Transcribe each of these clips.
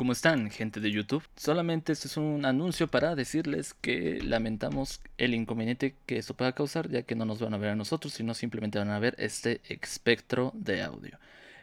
¿Cómo están, gente de YouTube? Solamente este es un anuncio para decirles que lamentamos el inconveniente que esto pueda causar, ya que no nos van a ver a nosotros, sino simplemente van a ver este espectro de audio.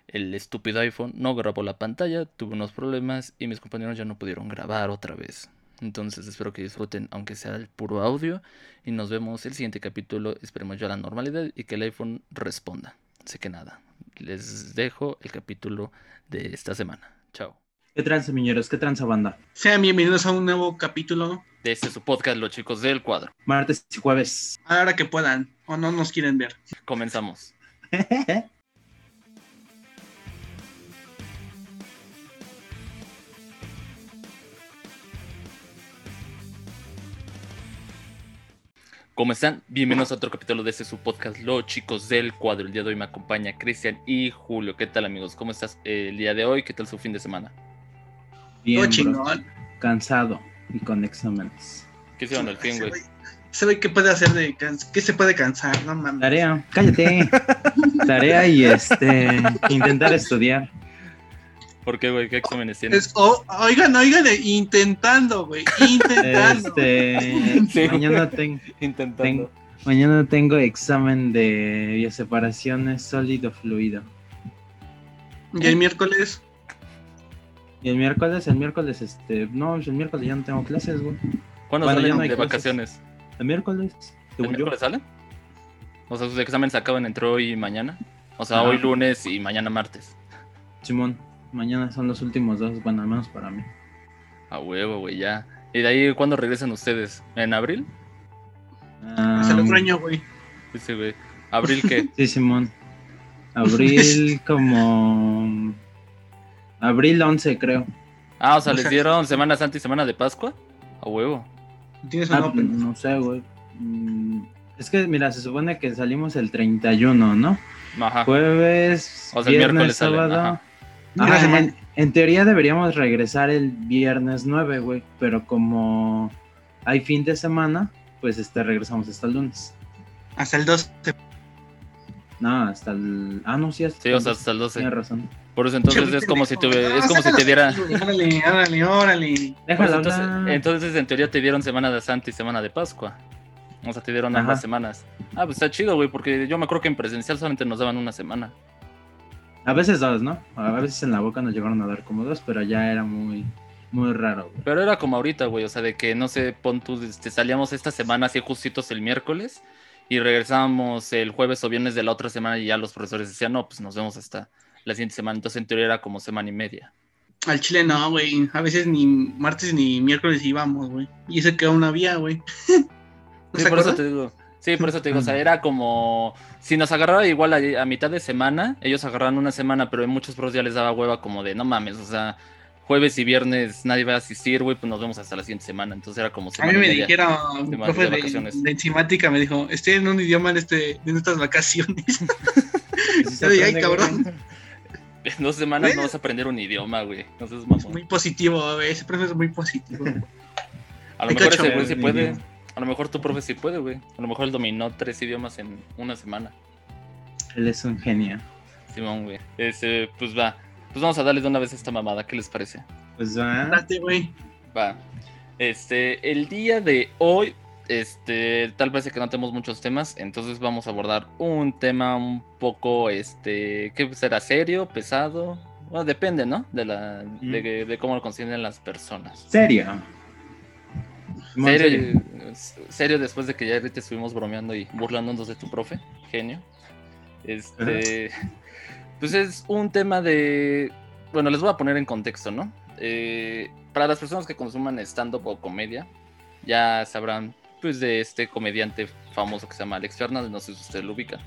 El estúpido iPhone no grabó la pantalla, tuvo unos problemas y mis compañeros ya no pudieron grabar otra vez. Entonces espero que disfruten, aunque sea el puro audio, y nos vemos el siguiente capítulo. Esperemos ya la normalidad y que el iPhone responda. Así que nada, les dejo el capítulo de esta semana. Chao. ¿Qué tranza, miñeros? ¿Qué tranza, banda? Sean bienvenidos a un nuevo capítulo. De este su podcast, Los Chicos del Cuadro. Martes y jueves. Ahora que puedan, o no nos quieren ver. Comenzamos. ¿Cómo están? Bienvenidos a otro capítulo de este su podcast, Los Chicos del Cuadro. El día de hoy me acompaña Cristian y Julio. ¿Qué tal, amigos? ¿Cómo estás el día de hoy? ¿Qué tal su fin de semana? Bien, Todo bro. chingón. Cansado y con exámenes. ¿Qué el ese güey, ¿qué puede hacer de cans- ¿Qué se puede cansar? No mames. Tarea, cállate. Tarea y este intentar estudiar. ¿Por qué, güey? ¿Qué exámenes tienes? Oigan, oigan, eh, intentando, güey. Intentando. Este Sí. mañana tengo Intentando. mañana tengo examen de bioseparaciones sólido fluido. Y el miércoles. Y el miércoles, el miércoles, este, no, el miércoles ya no tengo clases, güey. ¿Cuándo Bueno, ya salen no de clases. vacaciones? El miércoles, ¿El yo. miércoles salen? O sea, sus exámenes se acaban entre hoy y mañana. O sea, hoy lunes y mañana martes. Simón, mañana son los últimos dos, bueno, al menos para mí. A huevo, güey, ya. ¿Y de ahí cuándo regresan ustedes? ¿En abril? Hasta el Ah, otro año, güey. Dice, güey. ¿Abril qué? Sí, Simón. Abril como... Abril 11, creo. Ah, o sea, O les sea- dieron Semana Santa y Semana de Pascua. A huevo. Tienes Ah, un open. no sé, güey. Mm, Es que, mira, se supone que salimos el 31, ¿no? Ajá. Jueves, O sea, el viernes, miércoles salen, sábado. ajá. Ajá, en, en teoría deberíamos regresar el viernes 9, güey. Pero como hay fin de semana, pues este regresamos hasta el lunes. Hasta el 2. No, hasta el... Ah, no, sí, hasta Sí, o sea, hasta el 12. Tienes razón. Por eso entonces es como si te, es como si te diera. Órale, órale, órale. Déjalo entonces, hablar. entonces, en teoría te dieron Semana de Santa y Semana de Pascua. O sea, te dieron Ajá. ambas semanas. Ah, pues está chido, güey, porque yo me acuerdo que en presencial solamente nos daban una semana. A veces dos, ¿no? A veces en la boca nos llegaron a dar como dos, pero ya era muy, muy raro, güey. Pero era como ahorita, güey, o sea, de que no sé, pon tú, este, salíamos esta semana así justitos el miércoles y regresábamos el jueves o viernes de la otra semana y ya los profesores decían, no, pues nos vemos hasta la siguiente semana. Entonces en teoría era como semana y media. Al chile no, güey. A veces ni martes ni miércoles íbamos, güey. Y ese que aún no había, güey. ¿No Sí, por eso te digo. Sí, por eso te digo, o sea, era como si nos agarraba igual a, a mitad de semana, ellos agarraban una semana, pero en muchos pros ya les daba hueva como de no mames, o sea, jueves y viernes nadie va a asistir, güey, pues nos vemos hasta la siguiente semana. Entonces era como A semana mí y me media. dijeron, un de profe de, vacaciones. de enzimática me dijo, estoy en un idioma en, este, en estas vacaciones. Yo dije, ay, cabrón. En dos semanas no Bueno. vas a aprender un idioma, güey. No seas Es mamón. muy positivo, güey. Ese profe es muy positivo. A lo Hay mejor ese güey sí puede. A lo mejor tu profe sí puede, güey. A lo mejor él dominó tres idiomas en una semana. Él es un genio. Simón, güey. Ese, pues va. Pues vamos a darle de una vez esta mamada. ¿Qué les parece? Pues va. Date, güey. Va. Este, el día de hoy, este, tal vez que no tenemos muchos temas, entonces vamos a abordar un tema un poco, este, ¿qué será? ¿Serio? ¿Pesado? Bueno, depende, ¿no? De la, de, de cómo lo consideren las personas. Serio. ¿Serio? ¿Serio después de que ya ahorita estuvimos bromeando y burlándonos de tu profe? Genio. Este, pues es un tema de, bueno, les voy a poner en contexto, ¿no? Eh, para las personas que consuman stand-up o comedia, ya sabrán, pues, de este comediante famoso que se llama Alex Fernández, no sé si ustedes lo ubican.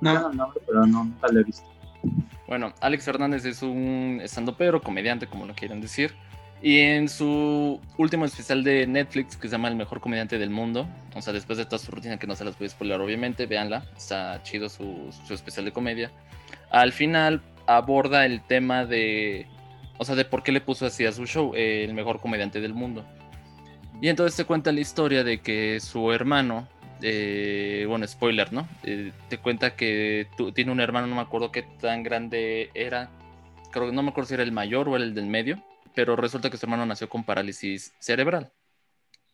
No, No, no, pero no, nunca lo he visto. Bueno, Alex Fernández es un stand-upero, comediante, como lo quieran decir. Y en su último especial de Netflix, que se llama El mejor comediante del mundo, o sea, después de toda su rutina, que no se las voy a spoiler, obviamente, véanla, está chido su, su especial de comedia. Al final aborda el tema de, o sea, de por qué le puso así a su show, eh, El mejor comediante del mundo. Y entonces te cuenta la historia de que su hermano, eh, bueno, spoiler, ¿no? Eh, te cuenta que tiene un hermano, no me acuerdo qué tan grande era, creo que no me acuerdo si era el mayor o el del medio, pero resulta que su hermano nació con parálisis cerebral.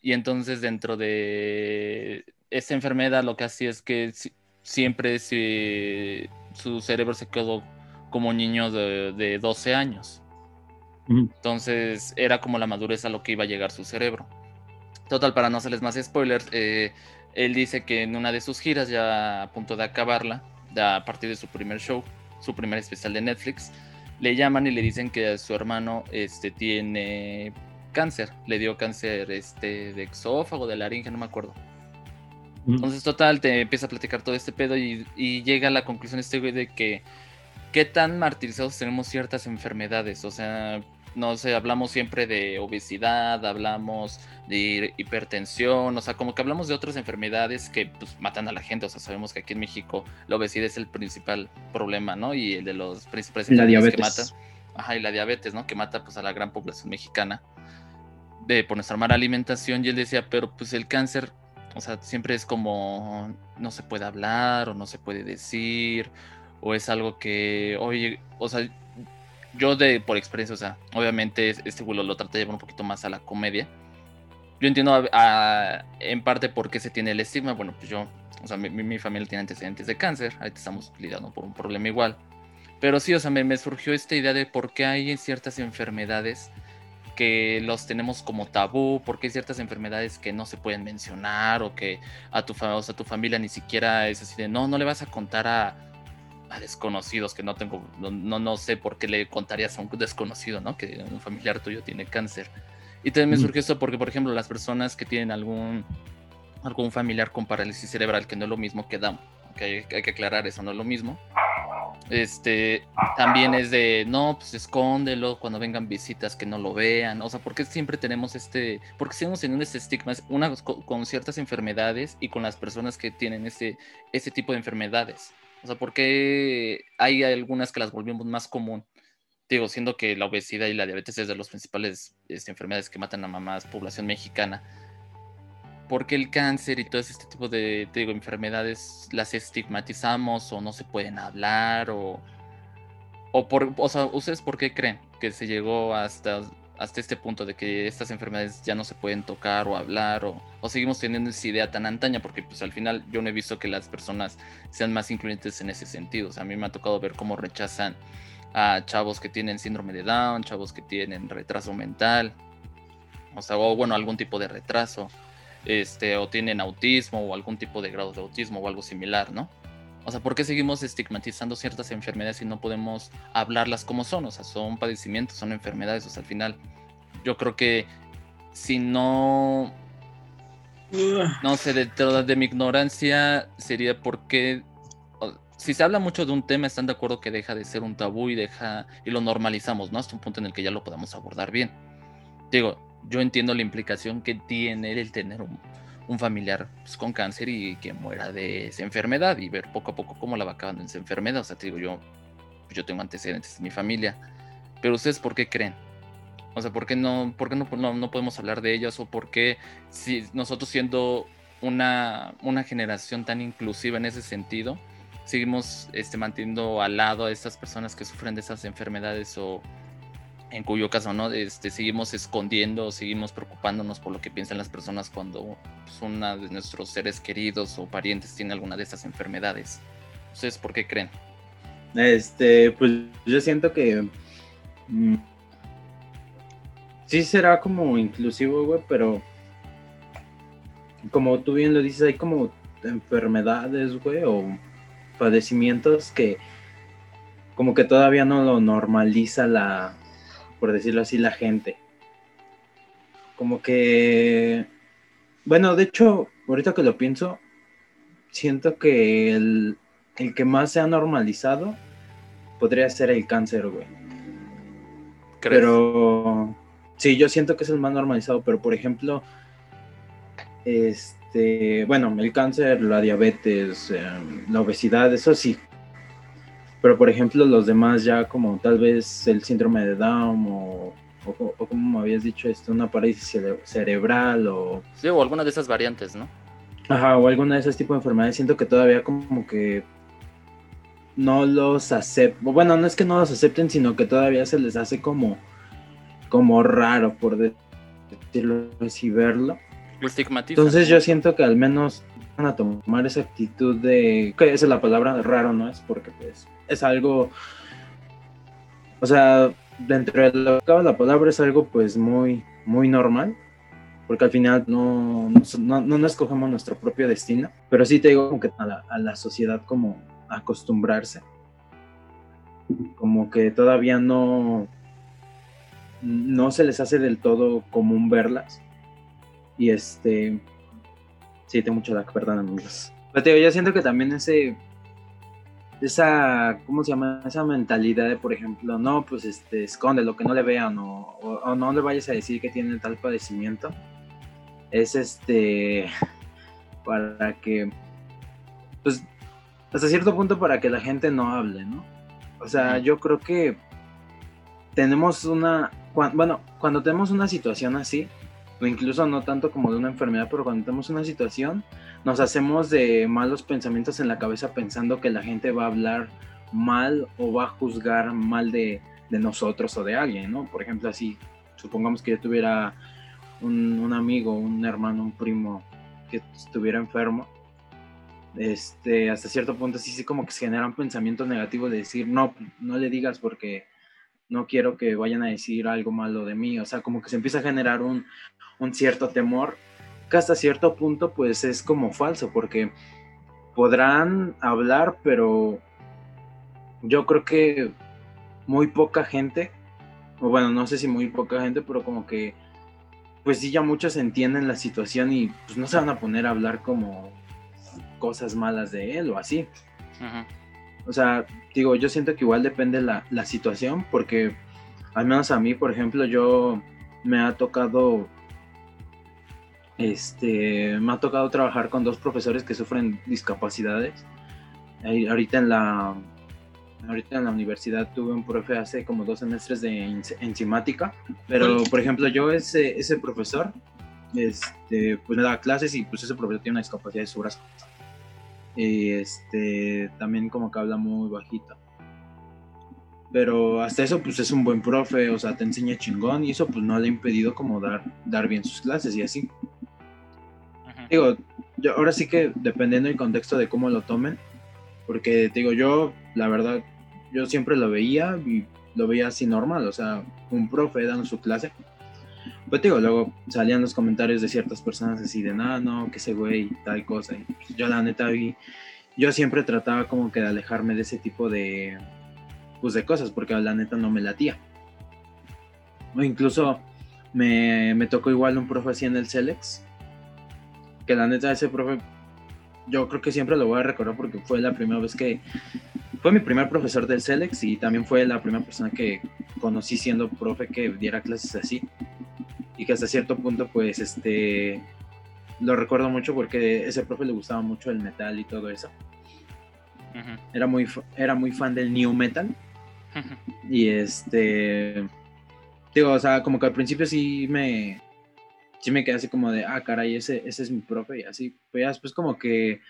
Y entonces dentro de esta enfermedad lo que hacía es que siempre su cerebro se quedó como niño de, de 12 años. Entonces era como la madurez a lo que iba a llegar su cerebro. Total, para no hacerles más spoilers, eh, él dice que en una de sus giras, ya a punto de acabarla, a partir de su primer show, su primer especial de Netflix, le llaman y le dicen que su hermano este, tiene cáncer. Le dio cáncer este, de exófago, de laringe, no me acuerdo. Entonces, total, te empieza a platicar todo este pedo y, y llega a la conclusión este güey de que qué tan martirizados tenemos ciertas enfermedades. O sea, no sé, hablamos siempre de obesidad, hablamos de hipertensión, o sea, como que hablamos de otras enfermedades que pues, matan a la gente, o sea, sabemos que aquí en México la obesidad es el principal problema, ¿no? Y el de los principales la diabetes. que mata, ajá, y la diabetes, ¿no? Que mata pues a la gran población mexicana de por nuestra mala alimentación y él decía, pero pues el cáncer, o sea, siempre es como no se puede hablar o no se puede decir o es algo que, oye, o sea, yo de por experiencia, o sea, obviamente este vuelo lo trata de llevar un poquito más a la comedia. Yo entiendo en parte por qué se tiene el estigma. Bueno, pues yo, o sea, mi, familia tiene antecedentes de cáncer. Ahí estamos lidiando por un problema igual. Pero sí, o sea, me, me, surgió esta idea de por qué hay ciertas enfermedades que los tenemos como tabú, por qué hay ciertas enfermedades que no se pueden mencionar o que a tu, o sea, tu familia ni siquiera es así de no, no le vas a contar a, a desconocidos que no tengo, no, no, sé por qué le contarías a un desconocido, ¿no? Que un familiar tuyo tiene cáncer. Y también me surgió esto porque, por ejemplo, las personas que tienen algún, algún familiar con parálisis cerebral, que no es lo mismo que Down, que hay, que aclarar, eso no es lo mismo. Este, también es de, no, pues escóndelo cuando vengan visitas que no lo vean. O sea, porque siempre tenemos este, porque seguimos teniendo este estigma, una con, ciertas enfermedades y con las personas que tienen ese, ese tipo de enfermedades. O sea, ¿por qué hay algunas que las volvimos más común? Digo, siendo que la obesidad y la diabetes es de las principales este, enfermedades que matan a mamás, población mexicana. ¿Por qué el cáncer y todo este tipo de digo, enfermedades las estigmatizamos o no se pueden hablar? O, o, por, o sea, ¿ustedes por qué creen que se llegó hasta hasta este punto de que estas enfermedades ya no se pueden tocar o hablar o, seguimos teniendo esa idea tan antaña porque pues al final yo no he visto que las personas sean más incluyentes en ese sentido. O sea, a mí me ha tocado ver cómo rechazan a chavos que tienen síndrome de Down, chavos que tienen retraso mental, o sea, o bueno, algún tipo de retraso, este, o tienen autismo o algún tipo de grado de autismo o algo similar, ¿no? O sea, ¿por qué seguimos estigmatizando ciertas enfermedades y no podemos hablarlas como son? O sea, son padecimientos, son enfermedades. O sea, al final, yo creo que si no. No sé, de, de mi ignorancia sería porque. Si se habla mucho de un tema, están de acuerdo que deja de ser un tabú y deja. y lo normalizamos, ¿no? Hasta un punto en el que ya lo podamos abordar bien. Digo, yo entiendo la implicación que tiene el tener un, familiar pues, con cáncer y que muera de esa enfermedad y ver poco a poco cómo la va acabando en esa enfermedad. O sea, te digo, yo, yo tengo antecedentes en mi familia, pero ustedes por qué creen? O sea, ¿por qué no, por qué no, no, podemos hablar de ellas? ¿O por qué si nosotros siendo una, una generación tan inclusiva en ese sentido, seguimos este, manteniendo al lado a estas personas que sufren de esas enfermedades o, en cuyo caso no este, seguimos escondiendo, seguimos preocupándonos por lo que piensan las personas cuando pues, una de nuestros seres queridos o parientes tiene alguna de estas enfermedades. ¿Ustedes por qué creen? Este, pues yo siento que mm, sí será como inclusivo, güey, pero como tú bien lo dices, hay como enfermedades, güey, o padecimientos que como que todavía no lo normaliza la, por decirlo así, la gente. Como que, bueno, de hecho, ahorita que lo pienso, siento que el, que más se ha normalizado podría ser el cáncer, güey. Pero, sí, yo siento que es el más normalizado, pero por ejemplo, este, bueno, el cáncer, la diabetes, em, la obesidad, eso sí, pero por ejemplo, los demás ya como tal vez el síndrome de Down o, o, como me habías dicho, esto, una parálisis cerebral o... Sí, o alguna de esas variantes, ¿no? Ajá, o alguna de esos tipos de enfermedades, siento que todavía como que no los aceptan, bueno, no es que no los acepten, sino que todavía se les hace como como raro, por decirlo así, verlo. Entonces yo siento que al menos van a tomar esa actitud de, que esa es la palabra, raro no es, porque pues es algo, o sea, dentro de lo que la palabra es algo pues muy, muy normal, porque al final no, no, no, escogemos nuestro propio destino, pero sí te digo como que a la, a sociedad como acostumbrarse, como que todavía no, no se les hace del todo común verlas. Y este. Sí, tengo mucho lag, perdón, amigos. Pero te digo, yo siento que también ese. Esa. ¿Cómo se llama? Esa mentalidad de, por ejemplo, no, pues este, esconde lo que no le vean o, o, no le vayas a decir que tiene tal padecimiento. Es este. Para que. Pues. Hasta cierto punto para que la gente no hable, ¿no? O sea, yo creo que tenemos una bueno, cuando tenemos una situación así, o incluso no tanto como de una enfermedad, pero cuando tenemos una situación, nos hacemos de malos pensamientos en la cabeza pensando que la gente va a hablar mal o va a juzgar mal de, nosotros o de alguien, ¿no? Por ejemplo, así, supongamos que yo tuviera un, un, amigo, un hermano, un primo que estuviera enfermo, este, hasta cierto punto sí, sí como que se generan pensamientos negativos de decir, no, no le digas porque no quiero que vayan a decir algo malo de mí, o sea, como que se empieza a generar un, cierto temor que hasta cierto punto pues es como falso, porque podrán hablar, pero yo creo que muy poca gente, o bueno, no sé si muy poca gente, pero como que pues sí ya muchos entienden la situación y pues no se van a poner a hablar como cosas malas de él o así. O sea, digo, yo siento que igual depende la, la situación, porque al menos a mí, por ejemplo, yo me ha tocado este me ha tocado trabajar con dos profesores que sufren discapacidades ahorita en la ahorita en la universidad tuve un profe hace como dos semestres de enzimática pero por ejemplo yo ese ese profesor este pues me daba clases y pues ese profesor tiene una discapacidad de su brazo y este, también como que habla muy bajito. Pero hasta eso, pues es un buen profe, o sea, te enseña chingón y eso pues no le ha impedido como dar, dar bien sus clases y así. Digo, yo, ahora sí que dependiendo del contexto de cómo lo tomen, porque digo, yo, la verdad, yo siempre lo veía y lo veía así normal, o sea, un profe dando su clase pues digo, luego salían los comentarios de ciertas personas así de, nada, no, que ese güey, tal cosa. Pues, yo la neta vi, yo siempre trataba como que de alejarme de ese tipo de, pues de cosas, porque la neta no me latía. O incluso me, me tocó igual un profe así en el Celex, que la neta ese profe, yo creo que siempre lo voy a recordar porque fue la primera vez que, fue mi primer profesor del Celex y también fue la primera persona que conocí siendo profe que diera clases así y que hasta cierto punto pues este lo recuerdo mucho porque ese profe le gustaba mucho el metal y todo eso. Era muy era muy fan del new metal. Y este digo, o sea, como que al principio sí me sí me quedé así como de, ah, caray, ese ese es mi profe y así, pues ya después como que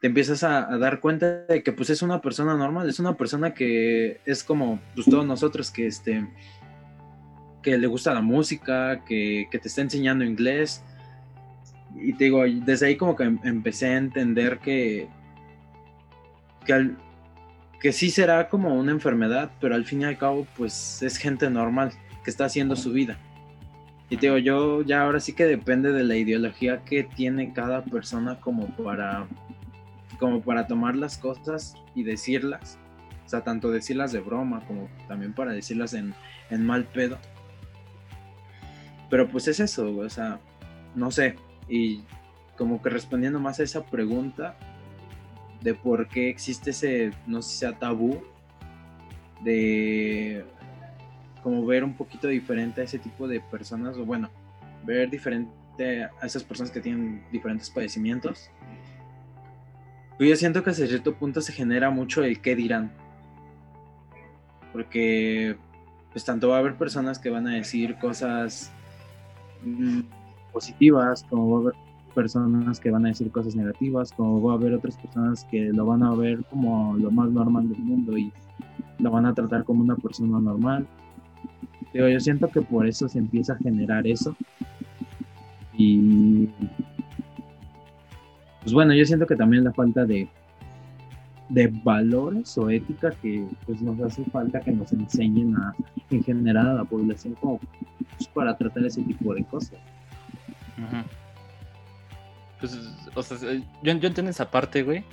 te empiezas a, dar cuenta de que pues es una persona normal, es una persona que es como pues todos nosotros que este que le gusta la música, que, te está enseñando inglés. Y te digo, desde ahí como que em, empecé a entender que, que, que sí será como una enfermedad, pero al fin y al cabo pues es gente normal que está haciendo su vida. Y digo, yo ya ahora sí que depende de la ideología que tiene cada persona como para, como para tomar las cosas y decirlas. O sea, tanto decirlas de broma como también para decirlas en, en mal pedo. Pero pues es eso, o sea, no sé. Y como que respondiendo más a esa pregunta de por qué existe ese, no sé sea tabú, de como ver un poquito diferente a ese tipo de personas, o bueno, ver diferente a esas personas que tienen diferentes padecimientos. Yo siento que hasta cierto punto se genera mucho el qué dirán. Porque pues tanto va a haber personas que van a decir cosas Mm, positivas, como va a haber personas que van a decir cosas negativas, como va a haber otras personas que lo van a ver como lo más normal del mundo y lo van a tratar como una persona normal. Digo, yo siento que por eso se empieza a generar eso. Y pues bueno, yo siento que también la falta de, de valores o ética que pues nos hace falta que nos enseñen a en general a la población como pues, para tratar ese tipo de cosas. Pues, o sea, yo, yo entiendo esa parte, güey.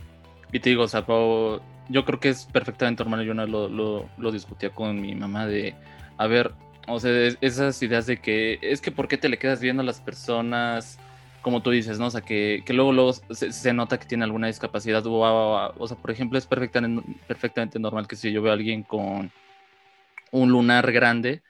Y te digo, o sea, yo creo que es perfectamente normal. Yo no lo, lo, lo discutía con mi mamá de, a ver, o sea, esas ideas de que es que por qué te le quedas viendo a las personas, como tú dices, ¿no? O sea, que, que luego, luego se, nota que tiene alguna discapacidad. O, o, sea, por ejemplo, es perfectamente, perfectamente normal que si yo veo a alguien con un lunar grande,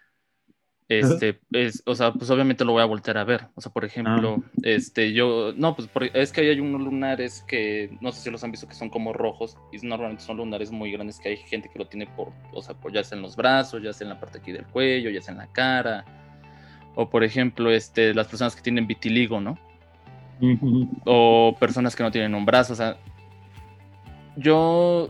este, es, o sea, pues obviamente lo voy a voltear a ver. O sea, por ejemplo, ah. este, yo, no, pues es que hay unos lunares que, no sé si los han visto, que son como rojos, y normalmente son lunares muy grandes que hay gente que lo tiene por, o sea, ya sea en los brazos, ya sea en la parte aquí del cuello, ya sea en la cara. O por ejemplo, este, las personas que tienen vitiligo, ¿no? O personas que no tienen un brazo, o sea, yo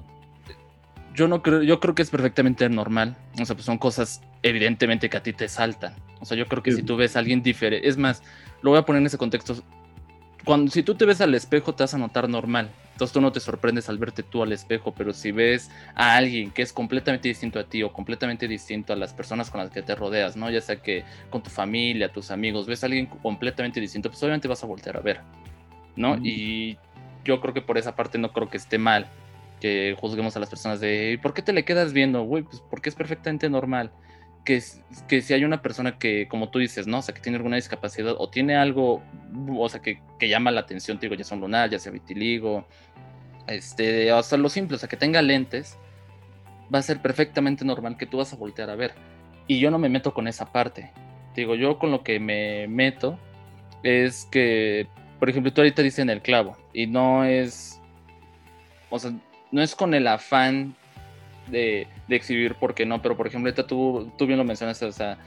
yo no creo, yo creo que es perfectamente normal. O sea, pues son cosas evidentemente que a ti te saltan. O sea, yo creo que si tú ves a alguien diferente, es más, lo voy a poner en ese contexto. Cuando si tú te ves al espejo te vas a notar normal. Entonces tú no te sorprendes al verte tú al espejo, pero si ves a alguien que es completamente distinto a ti o completamente distinto a las personas con las que te rodeas, ¿no? Ya sea que con tu familia, tus amigos, ves a alguien completamente distinto, pues obviamente vas a voltear a ver, ¿no? Y yo creo que por esa parte no creo que esté mal que juzguemos a las personas de ¿por qué te le quedas viendo? Güey, pues porque es perfectamente normal. Que, que si hay una persona que, como tú dices, ¿no? O sea, que tiene alguna discapacidad o tiene algo, o sea, que, que llama la atención, te digo, ya son lunar, ya sea vitiligo, este, hasta lo simple, o sea, que tenga lentes, va a ser perfectamente normal que tú vas a voltear a ver. Y yo no me meto con esa parte. digo, yo con lo que me meto es que, por ejemplo, tú ahorita dices en el clavo, y no es, o sea, no es con el afán de, exhibir porque no, pero por ejemplo, tú, tú bien lo mencionaste, o sea,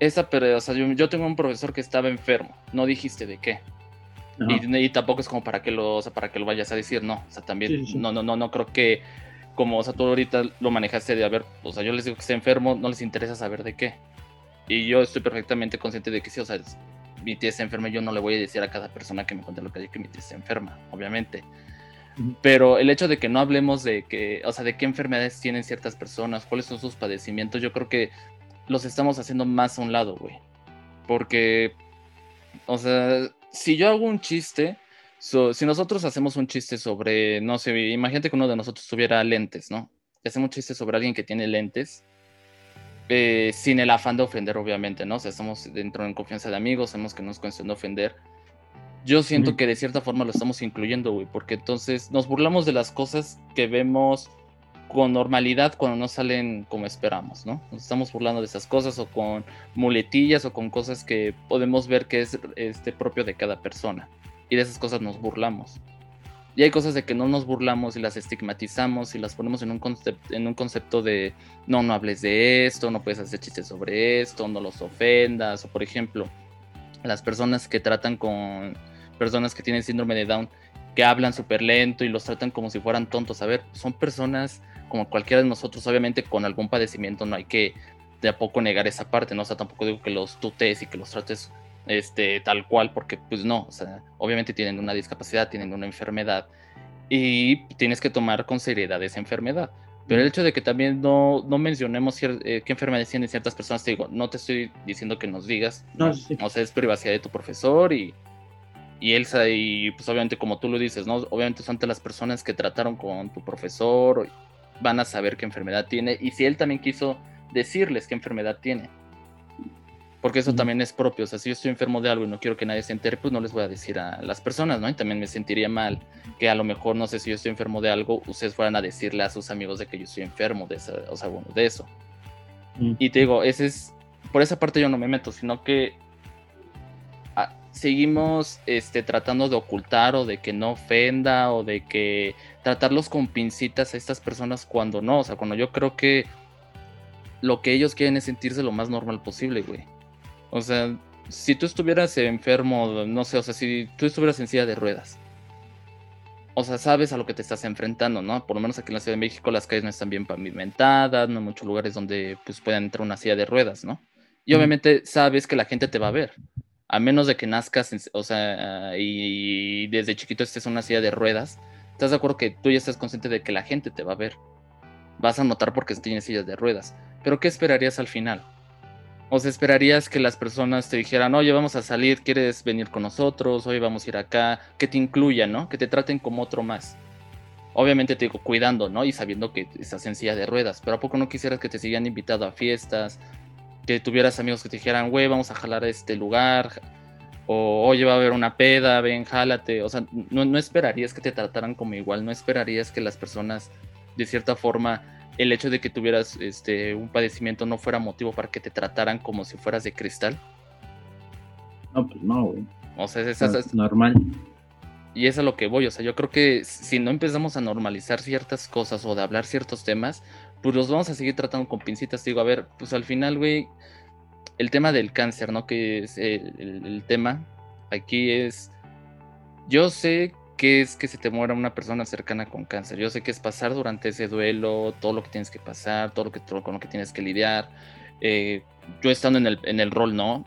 esa, pero, o sea, yo, tengo un profesor que estaba enfermo, no dijiste de qué. Y, tampoco es como para que lo, o sea, para que lo vayas a decir, no, o sea, también, no, no, no, no creo que, como, o sea, tú ahorita lo manejaste de, a ver, o sea, yo les digo que está enfermo, no les interesa saber de qué. Y yo estoy perfectamente consciente de que sí, o sea, mi tía está enferma, yo no le voy a decir a cada persona que me cuente lo que hay que mi tía está enferma, obviamente. Pero el hecho de que no hablemos de que, o sea, de qué enfermedades tienen ciertas personas, cuáles son sus padecimientos, yo creo que los estamos haciendo más a un lado, güey. Porque, o sea, si yo hago un chiste, si nosotros hacemos un chiste sobre, no sé, imagínate que uno de nosotros tuviera lentes, ¿no? Hacemos un chiste sobre alguien que tiene lentes, eh, sin el afán de ofender, obviamente, ¿no? O sea, estamos dentro en confianza de amigos, sabemos que no es cuestión de ofender yo siento que de cierta forma lo estamos incluyendo, güey, porque entonces nos burlamos de las cosas que vemos con normalidad cuando no salen como esperamos, ¿no? Nos estamos burlando de esas cosas o con muletillas o con cosas que podemos ver que es este, propio de cada persona. Y de esas cosas nos burlamos. Y hay cosas de que no nos burlamos y las estigmatizamos y las ponemos en un, concepto, en un concepto de no, no hables de esto, no puedes hacer chistes sobre esto, no los ofendas. O por ejemplo, las personas que tratan con personas que tienen síndrome de Down, que hablan súper lento y los tratan como si fueran tontos. A ver, son personas como cualquiera de nosotros, obviamente con algún padecimiento, no hay que de a poco negar esa parte, ¿no? O sea, tampoco digo que los tutees y que los trates este, tal cual, porque pues no, o sea, obviamente tienen una discapacidad, tienen una enfermedad y tienes que tomar con seriedad esa enfermedad. Pero el hecho de que también no, no mencionemos eh, qué enfermedades tienen ciertas personas, te digo, no te estoy diciendo que nos digas, no, o sea, es privacidad de tu profesor y, y Elsa, y pues obviamente como tú lo dices, ¿no? Obviamente son las personas que trataron con tu profesor, van a saber qué enfermedad tiene, y si él también quiso decirles qué enfermedad tiene. Porque eso también es propio, o sea, si yo estoy enfermo de algo y no quiero que nadie se entere, pues no les voy a decir a las personas, ¿no? Y también me sentiría mal que a lo mejor, no sé si yo estoy enfermo de algo, ustedes fueran a decirle a sus amigos de que yo estoy enfermo de eso, o sea, bueno, de eso. Y te digo, ese es, por esa parte yo no me meto, sino que seguimos este, tratando de ocultar o de que no ofenda o de que tratarlos con pincitas a estas personas cuando no, o sea, cuando yo creo que lo que ellos quieren es sentirse lo más normal posible, güey. O sea, si tú estuvieras enfermo, no sé, o sea, si tú estuvieras en silla de ruedas, o sea, sabes a lo que te estás enfrentando, ¿no? Por lo menos aquí en la Ciudad de México las calles no están bien pavimentadas, no hay muchos lugares donde pues puedan entrar una silla de ruedas, ¿no? Y obviamente sabes que la gente te va a ver, a menos de que nazcas, o sea, y desde chiquito estés en una silla de ruedas, ¿estás de acuerdo que tú ya estás consciente de que la gente te va a ver? Vas a notar porque tienes sillas de ruedas, pero ¿qué esperarías al final? O sea, esperarías que las personas te dijeran, oye, vamos a salir, ¿quieres venir con nosotros? Oye, vamos a ir acá, que te incluyan, ¿no? Que te traten como otro más. Obviamente te digo, cuidando, ¿no? Y sabiendo que estás en silla de ruedas, pero ¿a poco no quisieras que te sigan invitado a fiestas? Que tuvieras amigos que te dijeran, güey, vamos a jalar a este lugar. O, oye, va a haber una peda, ven, jálate. O sea, no, no esperarías que te trataran como igual, no esperarías que las personas, de cierta forma, el hecho de que tuvieras este, un padecimiento no fuera motivo para que te trataran como si fueras de cristal? No, pues no, güey. O sea, es, es, normal. Y es a lo que voy, o sea, yo creo que si no empezamos a normalizar ciertas cosas o de hablar ciertos temas, pues los vamos a seguir tratando con pincitas. Digo, a ver, pues al final, güey, el tema del cáncer, ¿no? Que es el, el tema aquí es, yo sé qué es que se te muera una persona cercana con cáncer. Yo sé que es pasar durante ese duelo, todo lo que tienes que pasar, todo lo que, con lo que tienes que lidiar. Eh, yo estando en el, en el rol, no,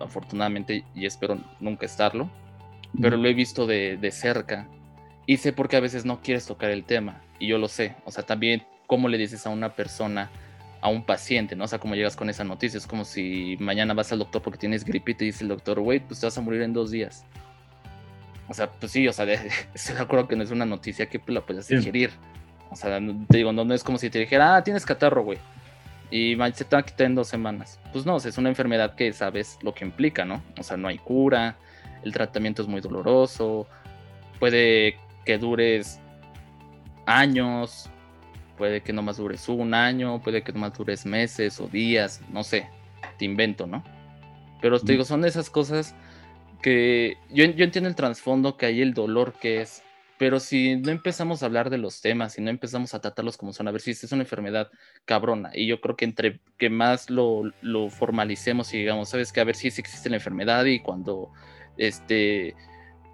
afortunadamente, y espero nunca estarlo, pero lo he visto de, de cerca y sé por qué a veces no quieres tocar el tema, y yo lo sé. O sea, también cómo le dices a una persona, a un paciente, ¿no? O sea, cómo llegas con esa noticia. Es como si mañana vas al doctor porque tienes gripe y te dice el doctor, güey, pues te vas a morir en dos días. O sea, pues sí, o sea, estoy de acuerdo que no es una noticia que la puedas digerir. O sea, te digo, no, es como si te dijera, ah, tienes catarro, güey. Y se te va a quitar en dos semanas. Pues no, o sea, es una enfermedad que sabes lo que implica, ¿no? O sea, no hay cura, el tratamiento es muy doloroso, puede que dures años, puede que no más dures un año, puede que no más dures meses o días, no sé, te invento, ¿no? Pero te digo, son esas cosas que yo, entiendo el trasfondo que hay el dolor que es, pero si no empezamos a hablar de los temas, si no empezamos a tratarlos como son, a ver si es una enfermedad cabrona, y yo creo que entre que más lo, formalicemos y digamos, sabes que a ver si existe la enfermedad y cuando este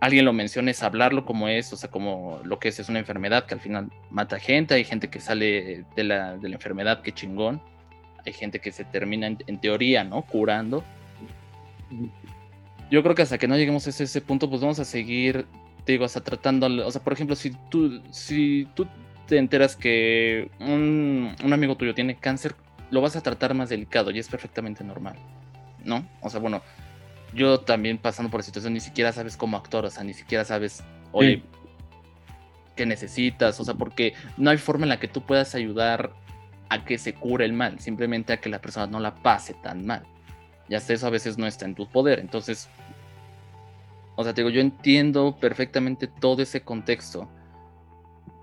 alguien lo mencione es hablarlo como es, o sea, como lo que es, es una enfermedad que al final mata gente, hay gente que sale de la, de la enfermedad, que chingón, hay gente que se termina en, teoría, ¿no? Curando yo creo que hasta que no lleguemos a ese, punto, pues vamos a seguir, te digo, hasta tratando, o sea, por ejemplo, si tú, si tú te enteras que un, amigo tuyo tiene cáncer, lo vas a tratar más delicado y es perfectamente normal, ¿no? O sea, bueno, yo también pasando por la situación ni siquiera sabes cómo actuar, o sea, ni siquiera sabes, oye, qué necesitas, o sea, porque no hay forma en la que tú puedas ayudar a que se cure el mal, simplemente a que la persona no la pase tan mal. Ya sé, eso a veces no está en tu poder. Entonces, o sea, te digo, yo entiendo perfectamente todo ese contexto.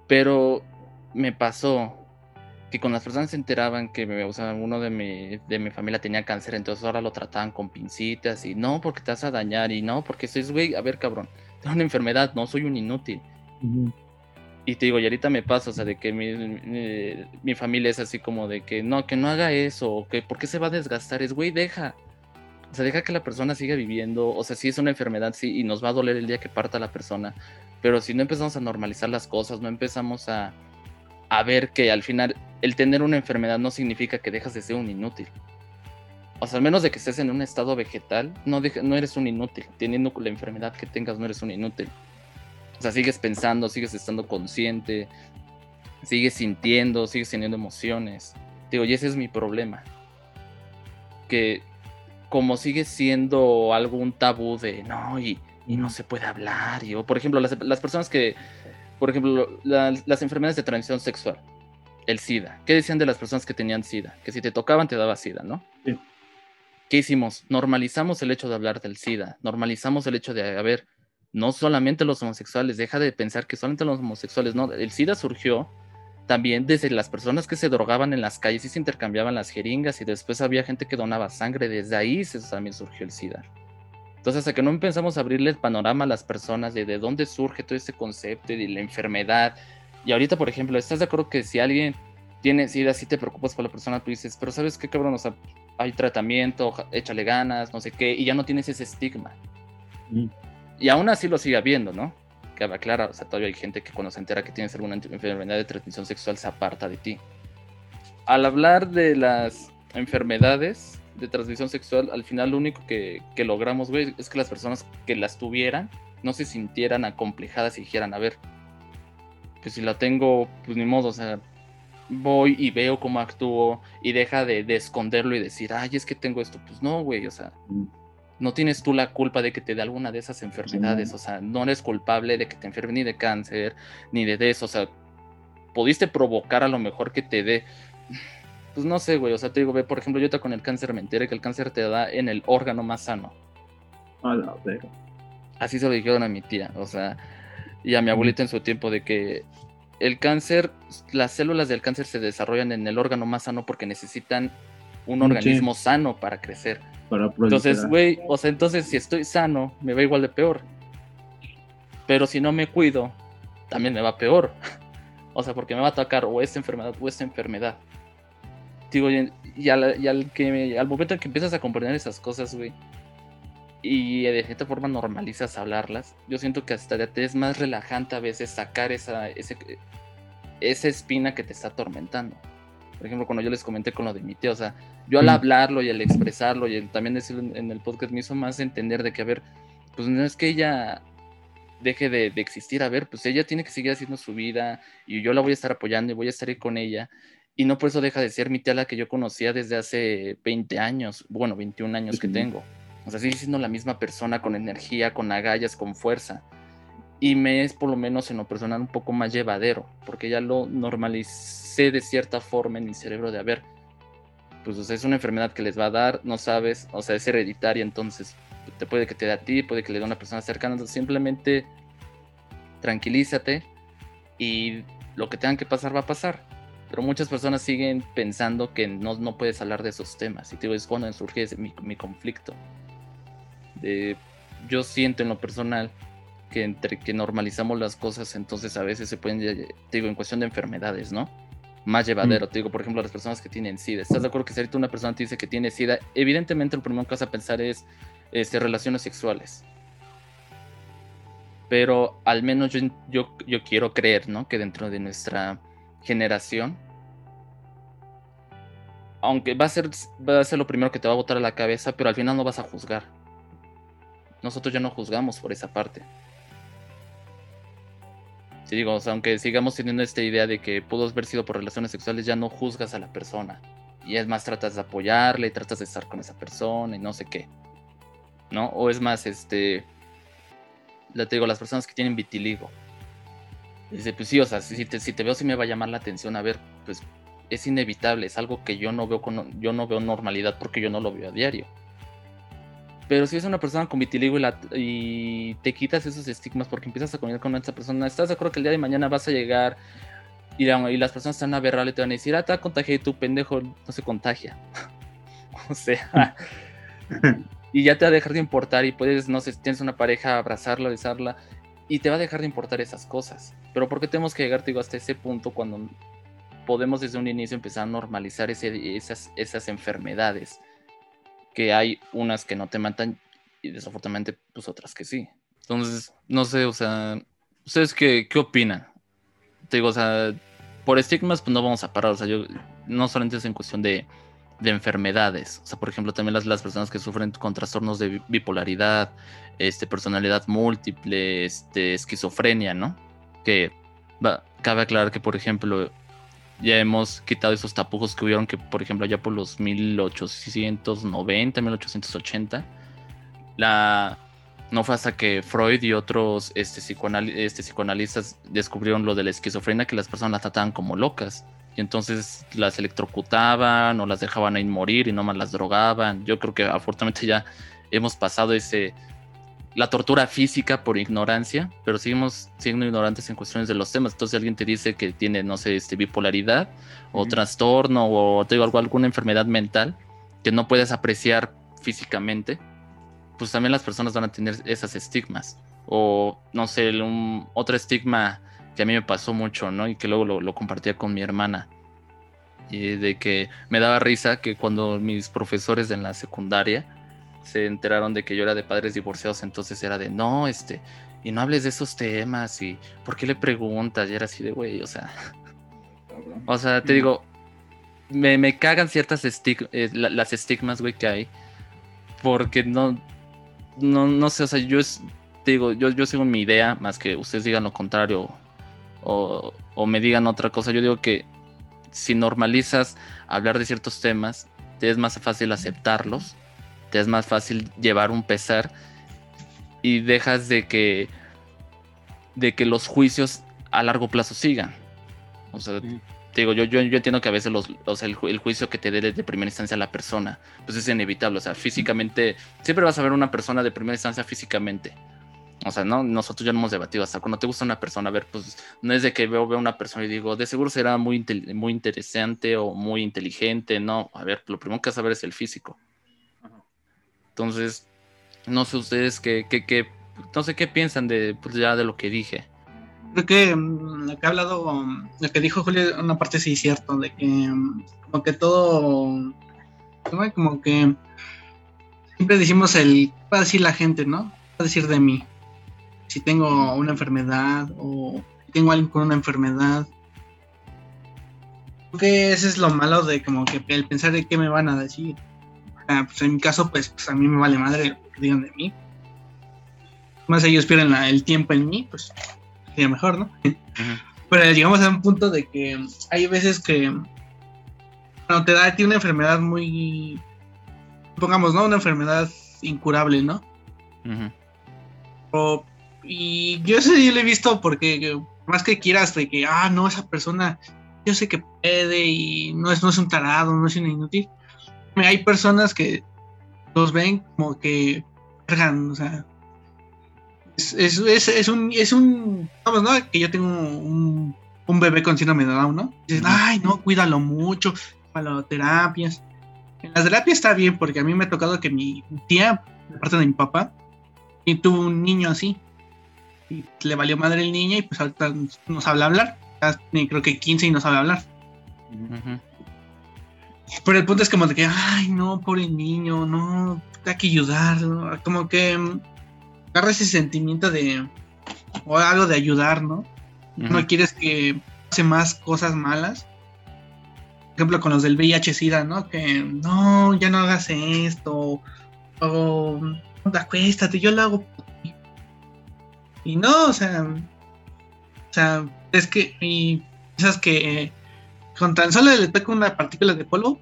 Pero me pasó que cuando las personas se enteraban que o sea, uno de mi, de mi familia tenía cáncer, entonces ahora lo trataban con pincitas y no porque te vas a dañar y no porque soy, güey, a ver cabrón, tengo una enfermedad, no soy un inútil. Y te digo, y ahorita me pasa, o sea, de que mi, mi, familia es así como de que no, que no haga eso, o que por qué se va a desgastar, es güey, deja, o sea, deja que la persona siga viviendo. O sea, sí es una enfermedad, sí, y nos va a doler el día que parta la persona. Pero si no empezamos a normalizar las cosas, no empezamos a, a ver que al final el tener una enfermedad no significa que dejas de ser un inútil. O sea, al menos de que estés en un estado vegetal, no, no eres un inútil. Teniendo la enfermedad que tengas, no eres un inútil. O sea, sigues pensando, sigues estando consciente, sigues sintiendo, sigues teniendo emociones. Digo, y ese es mi problema. Que como sigue siendo algún tabú de no, y, no se puede hablar. Y, o por ejemplo, las, personas que, por ejemplo, las, enfermedades de transmisión sexual, el SIDA. ¿Qué decían de las personas que tenían SIDA? Que si te tocaban te daba SIDA, ¿no? Sí. ¿Qué hicimos? Normalizamos el hecho de hablar del SIDA, normalizamos el hecho de, a ver, no solamente los homosexuales, deja de pensar que solamente los homosexuales, no, el SIDA surgió también desde las personas que se drogaban en las calles y se intercambiaban las jeringas y después había gente que donaba sangre, desde ahí también surgió el SIDA. Entonces, hasta que no empezamos a abrirle el panorama a las personas de, de dónde surge todo este concepto y de la enfermedad. Y ahorita, por ejemplo, ¿estás de acuerdo que si alguien tiene si te preocupas por la persona, tú dices, pero ¿sabes qué, cabrón? O sea, hay tratamiento, échale ganas, no sé qué, y ya no tienes ese estigma. Mm. Y aún así lo sigue habiendo, ¿no? cabe aclarar, o sea, todavía hay gente que cuando se entera que tienes alguna enfermedad de transmisión sexual se aparta de ti. Al hablar de las enfermedades de transmisión sexual, al final lo único que, que logramos, güey, es que las personas que las tuvieran no se sintieran acomplejadas y dijeran, a ver, pues si la tengo, pues ni modo, o sea, voy y veo cómo actúo y deja de, esconderlo y decir, ay, es que tengo esto. Pues no, güey, o sea, no tienes tú la culpa de que te dé alguna de esas enfermedades, o sea, no eres culpable de que te enferme ni de cáncer, ni de eso, o sea, pudiste provocar a lo mejor que te dé. Pues no sé, güey, o sea, te digo, ve, por ejemplo, yo te con el cáncer me enteré que el cáncer te da en el órgano más sano. A la Así se lo dijeron a mi tía, o sea, y a mi abuelita en su tiempo de que el cáncer, las células del cáncer se desarrollan en el órgano más sano porque necesitan un organismo sano para crecer. entonces, güey, o sea, entonces si estoy sano, me va igual de peor. Pero si no me cuido, también me va peor. O sea, porque me va a atacar o esta enfermedad o esta enfermedad. Digo, y, al, que, al momento en que empiezas a comprender esas cosas, güey, y de cierta forma normalizas hablarlas, yo siento que hasta te es más relajante a veces sacar esa, ese, esa espina que te está atormentando. Por ejemplo, cuando yo les comenté con lo de mi tío, o sea, yo al hablarlo y al expresarlo y también decirlo en, el podcast me hizo más entender de que, a ver, pues no es que ella deje de, de, existir, a ver, pues ella tiene que seguir haciendo su vida y yo la voy a estar apoyando y voy a estar ahí con ella. Y no por eso deja de ser mi tía la que yo conocía desde hace 20 años, bueno, 21 años que tengo. O sea, sigue siendo la misma persona con energía, con agallas, con fuerza. Y me es por lo menos en lo personal un poco más llevadero, porque ya lo normalicé de cierta forma en mi cerebro de, a ver, pues o sea, es una enfermedad que les va a dar, no sabes, o sea, es hereditaria, entonces te puede que te dé a ti, puede que le dé a una persona cercana, entonces simplemente tranquilízate y lo que tengan que pasar va a pasar. Pero muchas personas siguen pensando que no, no puedes hablar de esos temas. Y te digo, es cuando surge mi, mi conflicto yo siento en lo personal que entre que normalizamos las cosas, entonces a veces se pueden, te digo, en cuestión de enfermedades, ¿no? Más llevadero, mm. te digo, por ejemplo, las personas que tienen SIDA. ¿Estás de acuerdo que si ahorita una persona te dice que tiene SIDA, evidentemente lo primero que vas a pensar es este, relaciones sexuales? Pero al menos yo, yo, yo quiero creer, ¿no? Que dentro de nuestra generación, aunque va a, ser, va a ser lo primero que te va a botar a la cabeza, pero al final no vas a juzgar nosotros ya no juzgamos por esa parte. Si digo, aunque sigamos teniendo esta idea de que pudo haber sido por relaciones sexuales, ya no juzgas a la persona. Y es más, tratas de apoyarle, tratas de estar con esa persona y no sé qué. ¿No? O es más, este. Digo, las personas que tienen vitiligo. Dice, pues sí, o sea, si te, te veo, sí me va a llamar la atención. A ver, pues es inevitable, es algo que yo no veo con, yo no veo normalidad porque yo no lo veo a diario. Pero si es una persona con vitiligo y, te quitas esos estigmas porque empiezas a comer con esa persona, ¿estás de acuerdo que el día de mañana vas a llegar y, las personas están a verla y te van a decir, ah, te contagiar y tu pendejo no se contagia? o sea, y ya te va a dejar de importar y puedes, no sé, tienes una pareja, abrazarla, besarla y te va a dejar de importar esas cosas. Pero ¿por qué tenemos que llegar, digo, hasta ese punto cuando podemos desde un inicio empezar a normalizar esas, esas enfermedades? que hay unas que no te matan y desafortunadamente pues otras que sí. Entonces, no sé, o sea, ¿ustedes qué, qué opinan? Te digo, o sea, por estigmas pues no vamos a parar, o sea, yo no solamente es en cuestión de, de enfermedades, o sea, por ejemplo, también las, las personas que sufren con trastornos de bipolaridad, este, personalidad múltiple, este, esquizofrenia, ¿no? Que cabe aclarar que, por ejemplo, ya hemos quitado esos tapujos que hubieron que, por ejemplo, allá por los 1890, 1880, la, no fue hasta que Freud y otros este, este, psicoanalistas descubrieron lo de la esquizofrenia, que las personas las trataban como locas. Y entonces las electrocutaban o las dejaban ahí morir y nomás las drogaban. Yo creo que afortunadamente ya hemos pasado ese, la tortura física por ignorancia, pero seguimos siendo ignorantes en cuestiones de los temas. Entonces alguien te dice que tiene, no sé, este, bipolaridad o trastorno o te digo, alguna enfermedad mental que no puedes apreciar físicamente, pues también las personas van a tener esas estigmas. O, no sé, un, otro estigma que a mí me pasó mucho, ¿no? Y que luego lo, lo compartía con mi hermana. Y de que me daba risa que cuando mis profesores en la secundaria se enteraron de que yo era de padres divorciados, entonces era de, no, este, y no hables de esos temas y ¿por qué le preguntas? Y era así de, güey, o sea, o sea, te digo, me, me cagan ciertas estig- eh, la- las estigmas, güey, que hay, porque no, no, no sé, o sea, yo es, te digo, yo, yo sigo mi idea, más que ustedes digan lo contrario o, o me digan otra cosa, yo digo que si normalizas hablar de ciertos temas, te es más fácil aceptarlos, te es más fácil llevar un pesar y dejas de que de que los juicios a largo plazo sigan. O sea, te digo, yo, yo, yo entiendo que a veces los, sea, el, ju- el juicio que te dé de primera instancia la persona, pues es inevitable. O sea, físicamente, siempre vas a ver una persona de primera instancia físicamente. O sea, no, nosotros ya no hemos debatido hasta cuando te gusta una persona, a ver, pues no es de que veo, veo una persona y digo, de seguro será muy, muy interesante o muy inteligente, no, a ver, lo primero que vas a ver es el físico. Entonces, no sé ustedes qué, qué, qué- no sé qué piensan de, pues ya de lo que dije. Creo que mm, lo que ha hablado, mm, lo que dijo Julio, una parte sí es cierto, de que mm, como que todo, como que siempre decimos el, ¿qué va a decir la gente, no? ¿Qué va a decir de mí? Si tengo una enfermedad o tengo alguien con una enfermedad. Creo que ese es lo malo de como que el pensar de qué me van a decir. Ah, pues en mi caso, pues, pues, a mí me vale madre lo que digan de mí. Más ellos pierden la- el tiempo en mí, pues sería mejor, ¿no? Pero llegamos a un punto de que hay veces que cuando te da a ti una enfermedad muy, pongamos, ¿no? Una enfermedad incurable, ¿no? O- y yo eso yo lo he visto porque más que quieras de que, ah, no, esa persona, yo sé que puede y no es, no es un tarado, no es un inútil. Hay personas que los ven como que cargan, o sea, es, es, es, es un, es un, vamos, ¿no? Que yo tengo un, un bebé con síndrome de Down, ¿no? Dicen, ay, no, cuídalo mucho, para terapias. En las terapias está bien porque a mí me ha tocado que mi tía, de parte de mi papá, y tuvo un niño así. Y le valió madre el niño y pues ahorita no sabe hablar. Ya tiene creo que 15 y no sabe hablar. Ujú. Pero el punto es como de que, ay, no, pobre niño, no, hay que ayudarlo. Como que mm, agarra ese sentimiento de, o algo de ayudar, ¿no? No quieres que pase más cosas malas. Por ejemplo, con los del VIH-Sida, ¿no? Que no, ya no hagas esto. O "No, acuéstate, yo lo hago por ti". Y no, o sea. O sea, es que. Y esas que eh, con tan solo le toca una partícula de polvo.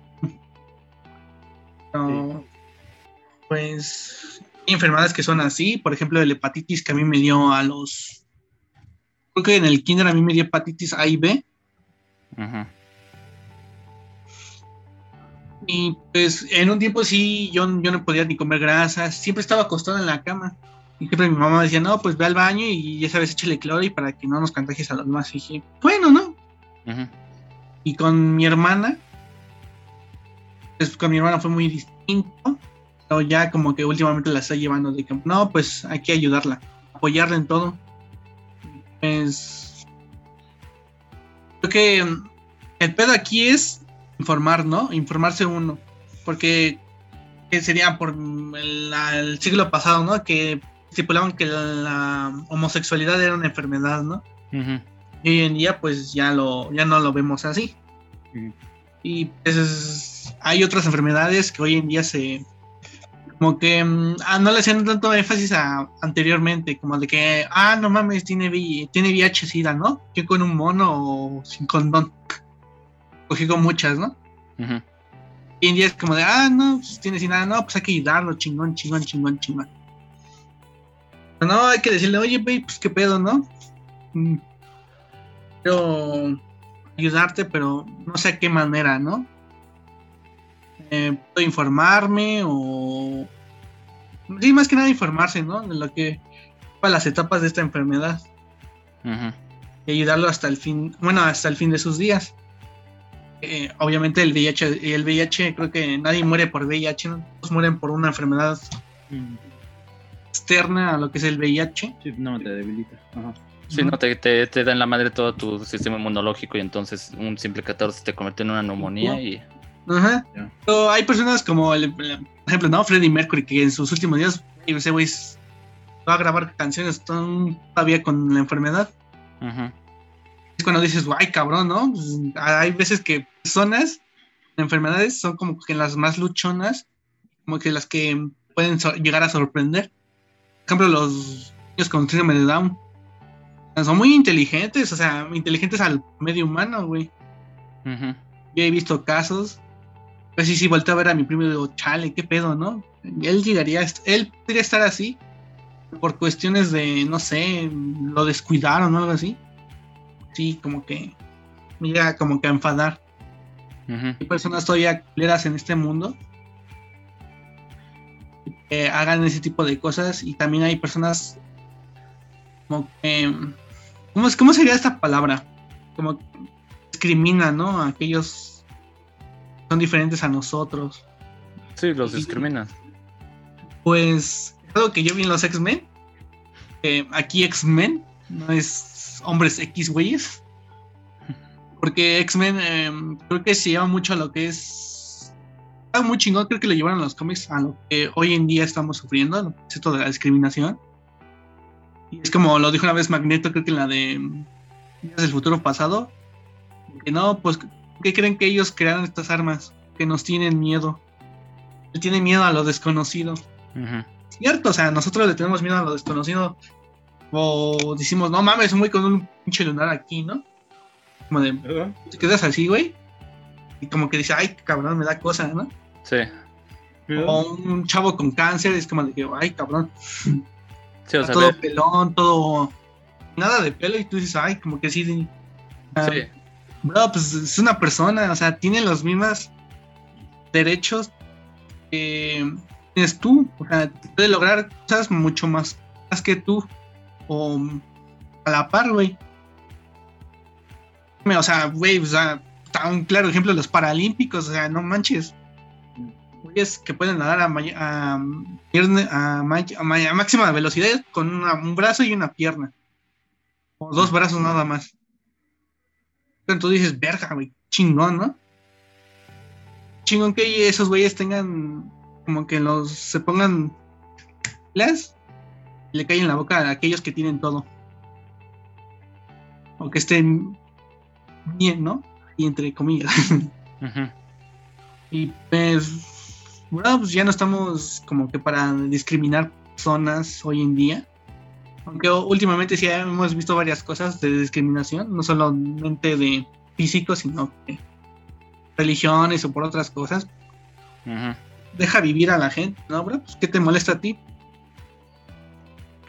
No, Pues. Hay enfermedades que son así. Por ejemplo, el hepatitis que a mí me dio a los creo que en el kinder a mí me dio hepatitis A y B. Ujú. Y pues en un tiempo sí, yo, yo no podía ni comer grasas. Siempre estaba acostado en la cama. Y siempre mi mamá decía, no, pues ve al baño y ya sabes, échale cloro y para que no nos contagies a los demás. Y dije, bueno, ¿no? Ujú. Y con mi hermana, pues con mi hermana fue muy distinto. Pero ya como que últimamente la está llevando de que, no, pues hay que ayudarla, apoyarla en todo. Pues creo que el pedo aquí es informar, ¿no? Informarse uno. Porque que sería por el, siglo pasado, ¿no? Que estipulaban que la, homosexualidad era una enfermedad, ¿no? Ujú. Y hoy en día pues ya lo ya no lo vemos así. Ujú. Y pues es- hay otras enfermedades que hoy en día se como que mm, ah, no le hacían tanto énfasis a anteriormente, como de que ah no mames, tiene VIH, tiene VIH SIDA, ¿no? Yo con un mono o sin condón. Cogí con muchas, ¿no? Ujú. Hoy en día es como de ah no, pues tiene SIDA, no, pues hay que ayudarlo, chingón, chingón, chingón, chingón. Pero no, hay que decirle, oye, güey, pues qué pedo, ¿no? Quiero ayudarte, pero no sé a qué manera, ¿no? Eh, puedo informarme o... Sí, más que nada informarse, ¿no? De lo que... para las etapas de esta enfermedad Ujú. y ayudarlo hasta el fin, bueno, hasta el fin de sus días. Eh, obviamente el VIH, el VIH, creo que nadie muere por VIH, ¿no? todos mueren por una enfermedad Mm. externa a lo que es el VIH. Sí, no, te debilita. Ajá. Sí, no, te, te, te da en la madre todo tu sistema inmunológico y entonces un simple catarro se te convierte en una neumonía y... Ajá. Pero hay personas como, el, el- por ejemplo, ¿no? Freddie Mercury, que en sus últimos días, ese güey va a grabar canciones todavía con la enfermedad. Es cuando dices, guay, cabrón, ¿no? Pues, hay veces que personas, enfermedades, son como que las más luchonas, como que las que pueden llegar a sorprender. Por ejemplo, los niños con síndrome de Down. Son muy inteligentes, o sea, inteligentes al medio humano, güey. Yo he visto casos. Pues sí, sí, volteé a ver a mi primo y digo, chale, qué pedo, ¿no? Él llegaría, él podría estar así por cuestiones de, no sé, lo descuidaron o algo así. Sí, como que llega como que a enfadar. Hay personas todavía culeras en este mundo que hagan ese tipo de cosas y también hay personas como que ¿cómo, cómo sería esta palabra? Como discrimina, ¿no? A aquellos son diferentes a nosotros. Sí, los discriminan. Pues algo que yo vi en los X-Men. aquí X-Men no es hombres X güeyes. Porque X-Men em, creo que se lleva mucho a lo que es. Está muy chingón, creo que lo llevaron los cómics a lo que hoy en día estamos sufriendo, esto de la discriminación. Y es como lo dijo una vez Magneto, creo que en la de Días del futuro pasado. Que no, pues, ¿qué creen que ellos crearon estas armas? Que nos tienen miedo. Él tiene miedo a lo desconocido. Cierto, o sea, nosotros le tenemos miedo a lo desconocido. O decimos, no mames, muy con un pinche lunar aquí, ¿no? Como de, te quedas así, güey. Y como que dice, ay, cabrón, me da cosa, ¿no? Sí. O un chavo con cáncer, es como de que, ay, cabrón. Sí, o sea, todo pelón, todo. Nada de pelo, y tú dices, ay, como que sí. Ah, sí. Bro, pues es una persona, o sea, tiene los mismos derechos que tienes tú. O sea, puede lograr cosas mucho más, más que tú. O a la par, güey. O sea, güey, o sea, un claro ejemplo los paralímpicos, o sea, no manches. Güeyes que pueden nadar a, a, a, máxima velocidad con un brazo y una pierna. O dos brazos nada más. Entonces dices, verga, güey, chingón, ¿no? Chingón que esos güeyes tengan como que los se pongan las y le caen en la boca a aquellos que tienen todo. O que estén bien, ¿no? Y entre comillas. Y pues, bueno, pues ya no estamos como que para discriminar personas hoy en día. Aunque últimamente sí hemos visto varias cosas de discriminación, no solamente de físico, sino de religiones o por otras cosas. Deja vivir a la gente, ¿no, bro? Pues, ¿Qué te molesta a ti?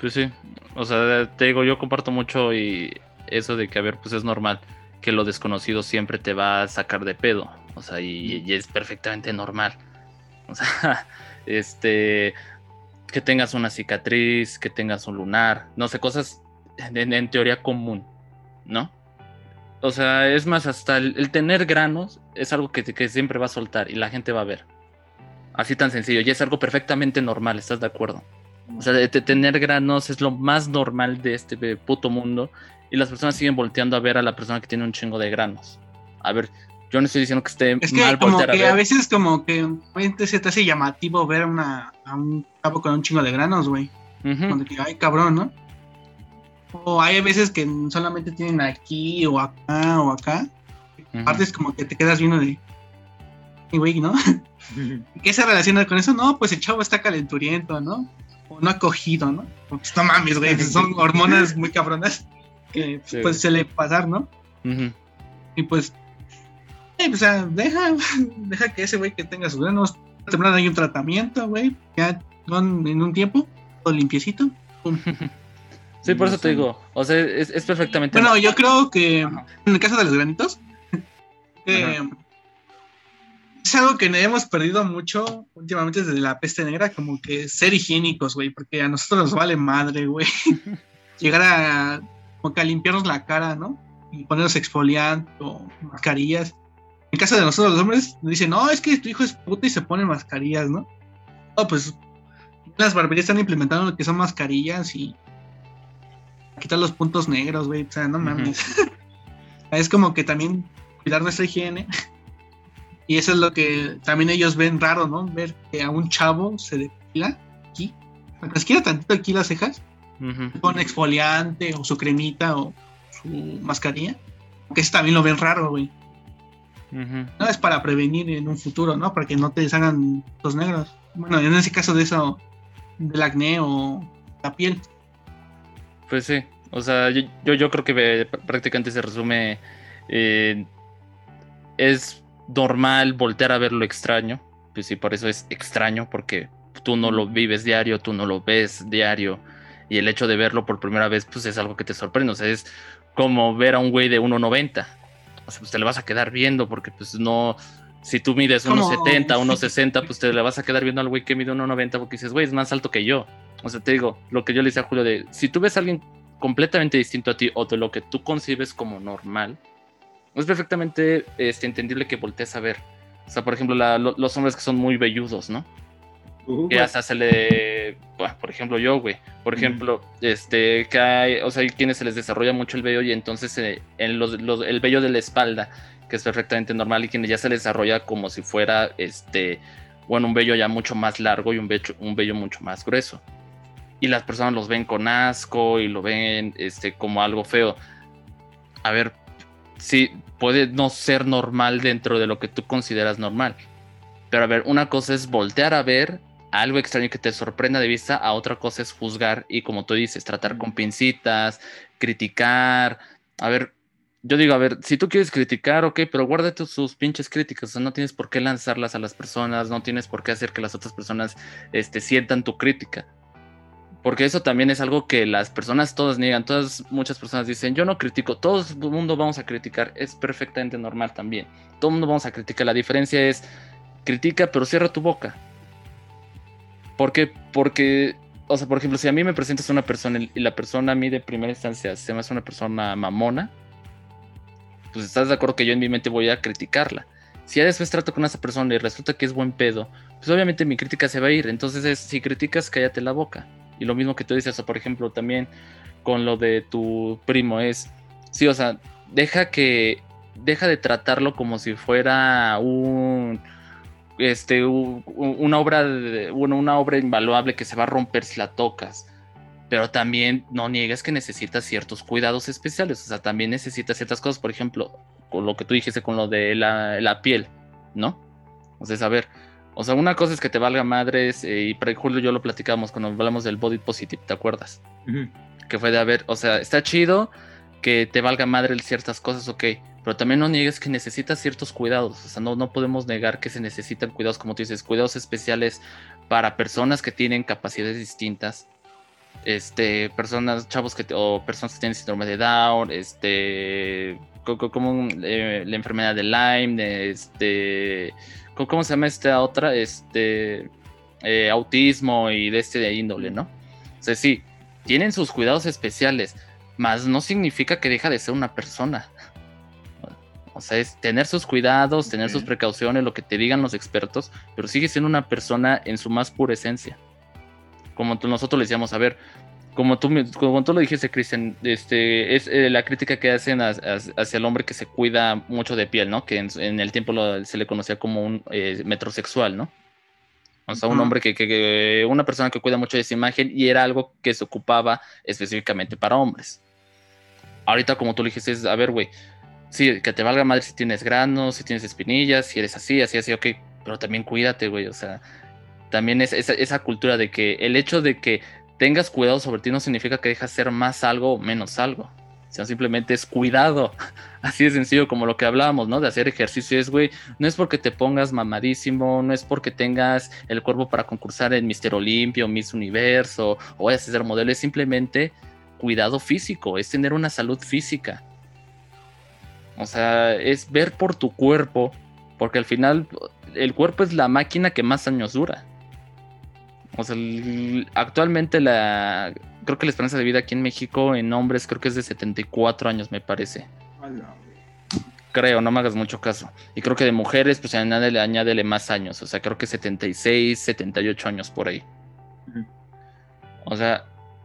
Pues sí, o sea, te digo, yo comparto mucho y eso de que, a ver, pues es normal que lo desconocido siempre te va a sacar de pedo, o sea, y, y es perfectamente normal. O sea, este, que tengas una cicatriz, que tengas un lunar, no sé, cosas en, teoría común, ¿no? O sea, es más, hasta el, tener granos es algo que, que, siempre va a soltar y la gente va a ver. Así tan sencillo, y es algo perfectamente normal, ¿estás de acuerdo? O sea, de, tener granos es lo más normal de este puto mundo y las personas siguen volteando a ver a la persona que tiene un chingo de granos. A ver, yo no estoy diciendo que esté es que como que a, veces como que se te hace llamativo ver una, a un cabo con un chingo de granos, güey. Cuando que, ay, cabrón, ¿no? O hay veces que solamente tienen aquí o acá o acá. Aparte es como que te quedas viendo de... Güey, ¿no? ¿Qué se relaciona con eso? No, pues el chavo está calenturiento, ¿no? O no ha cogido, ¿no? Pues no mames, güey, son hormonas muy cabronas que pues se le pasar, ¿no? Y pues o sea, deja, deja que ese güey que tenga sus granos, temprano hay un tratamiento, güey, ya en un tiempo, todo limpiecito. Sí, por eso te digo, o sea, es, perfectamente. Bueno, yo creo que en el caso de los granitos, es algo que hemos perdido mucho últimamente desde la peste negra, como que ser higiénicos, güey, porque a nosotros nos vale madre, güey. Llegar a, como que a limpiarnos la cara, ¿no? Y ponernos exfoliante o mascarillas. En caso de nosotros los hombres, dicen, no, es que tu hijo es puta y se pone mascarillas, ¿no? No, pues las barberías están implementando lo que son mascarillas y quitar los puntos negros, güey. O sea, no mames. es como que también cuidar nuestra higiene. y eso es lo que también ellos ven raro, ¿no? Ver que a un chavo se depila aquí. Aunque quiera tantito aquí las cejas. Ujú. Con exfoliante o su cremita o su mascarilla. Que eso también lo ven raro, güey. No es para prevenir en un futuro, ¿no? Para que no te salgan los negros. Bueno, en ese caso de eso, del acné o la piel. Pues sí, o sea, yo, yo, yo creo que eh, pr- prácticamente se resume, eh, es normal voltear a ver lo extraño, pues sí, por eso es extraño, porque tú no lo vives diario, tú no lo ves diario, y el hecho de verlo por primera vez, pues es algo que te sorprende, o sea, es como ver a un güey de 1.90, o sea, pues te le vas a quedar viendo, porque pues no... Si tú mides Como- 1.70, 1.60, pues te le vas a quedar viendo al güey que mide 1.90 porque dices, güey, es más alto que yo. O sea, te digo, lo que yo le decía a Julio de, si tú ves a alguien completamente distinto a ti o de lo que tú concibes como normal, es perfectamente este, entendible que voltees a ver. O sea, por ejemplo, la- lo- los hombres que son muy velludos, ¿no? Uh, Que hasta se le... bueno, por ejemplo, yo, güey. Por Ujú. ejemplo, este, que hay, o sea, hay quienes se les desarrolla mucho el vello y entonces eh, en los, los- el vello de la espalda, que es perfectamente normal, y quienes ya se les desarrolla como si fuera, este, bueno, un vello ya mucho más largo y un vello, un vello mucho más grueso. Y las personas los ven con asco y lo ven, este, como algo feo. A ver, sí, puede no ser normal dentro de lo que tú consideras normal. Pero a ver, una cosa es voltear a ver algo extraño que te sorprenda de vista, a otra cosa es juzgar y como tú dices, tratar con pincitas, criticar. A ver, yo digo, a ver, si tú quieres criticar, ok, pero guárdate sus pinches críticas, o sea, no tienes por qué lanzarlas a las personas, no tienes por qué hacer que las otras personas este, sientan tu crítica. Porque eso también es algo que las personas todas niegan, todas, muchas personas dicen, yo no critico, todo el mundo vamos a criticar, es perfectamente normal también, todo el mundo vamos a criticar, la diferencia es, critica, pero cierra tu boca. ¿Por qué? Porque, o sea, por ejemplo, si a mí me presentas a una persona y la persona a mí de primera instancia se me hace una persona mamona, pues estás de acuerdo que yo en mi mente voy a criticarla. Si ya después trato con esa persona y resulta que es buen pedo, pues obviamente mi crítica se va a ir. Entonces, es, si criticas, cállate la boca. Y lo mismo que tú dices, o por ejemplo, también con lo de tu primo es, sí, o sea, deja que, deja de tratarlo como si fuera un, este, una obra, de- bueno, una obra invaluable que se va a romper si la tocas. Pero también no niegues que necesitas ciertos cuidados especiales, o sea, también necesitas ciertas cosas, por ejemplo, con lo que tú dijiste con lo de la, la piel, ¿no? O sea, saber, o sea, una cosa es que te valga madres, eh, y para Julio yo lo platicamos cuando hablamos del body positive, ¿te acuerdas? Ujú. que fue de haber, o sea, está chido que te valga madre ciertas cosas, ok, pero también no niegues que necesitas ciertos cuidados, o sea, no, no podemos negar que se necesitan cuidados, como tú dices, cuidados especiales para personas que tienen capacidades distintas, este, personas, chavos que, o personas que tienen síndrome de Down, este, co- co- como eh, la enfermedad de Lyme, este, ¿cómo se llama esta otra? Este, eh, autismo y de este de índole, ¿no? O sea, sí, tienen sus cuidados especiales, mas no significa que deja de ser una persona. O sea, es tener sus cuidados, tener sus precauciones, lo que te digan los expertos, pero sigue siendo una persona en su más pura esencia. Como nosotros le decíamos, a ver, como tú, como tú lo dijiste, Cristian, este, es eh, la crítica que hacen as- hacia el hombre que se cuida mucho de piel, ¿no? Que en, en el tiempo lo- se le conocía como un eh, metrosexual, ¿no? O sea, un hombre que, que- que- una persona que cuida mucho de esa imagen y era algo que se ocupaba específicamente para hombres. Ahorita, como tú le dijiste, es, a ver, güey, sí, que te valga madre si tienes granos, si tienes espinillas, si eres así, así, así, ok, pero también cuídate, güey, o sea, también es esa, cultura de que el hecho de que tengas cuidado sobre ti no significa que dejas ser más algo o menos algo, sino simplemente es cuidado, así de sencillo como lo que hablábamos, ¿no? De hacer ejercicio es, güey, no es porque te pongas mamadísimo, no es porque tengas el cuerpo para concursar en Mister Olimpia o Miss Universo o vayas a ser modelo, es simplemente cuidado físico, es tener una salud física. O sea, es ver por tu cuerpo, porque al final el cuerpo es la máquina que más años dura. O sea, actualmente la creo que la esperanza de vida aquí en México en hombres creo que es de 74 años, me parece. Creo, no me hagas mucho caso. Y creo que de mujeres, pues añádele, añádele más años. O sea, creo que 76, 78 años por ahí. O sea,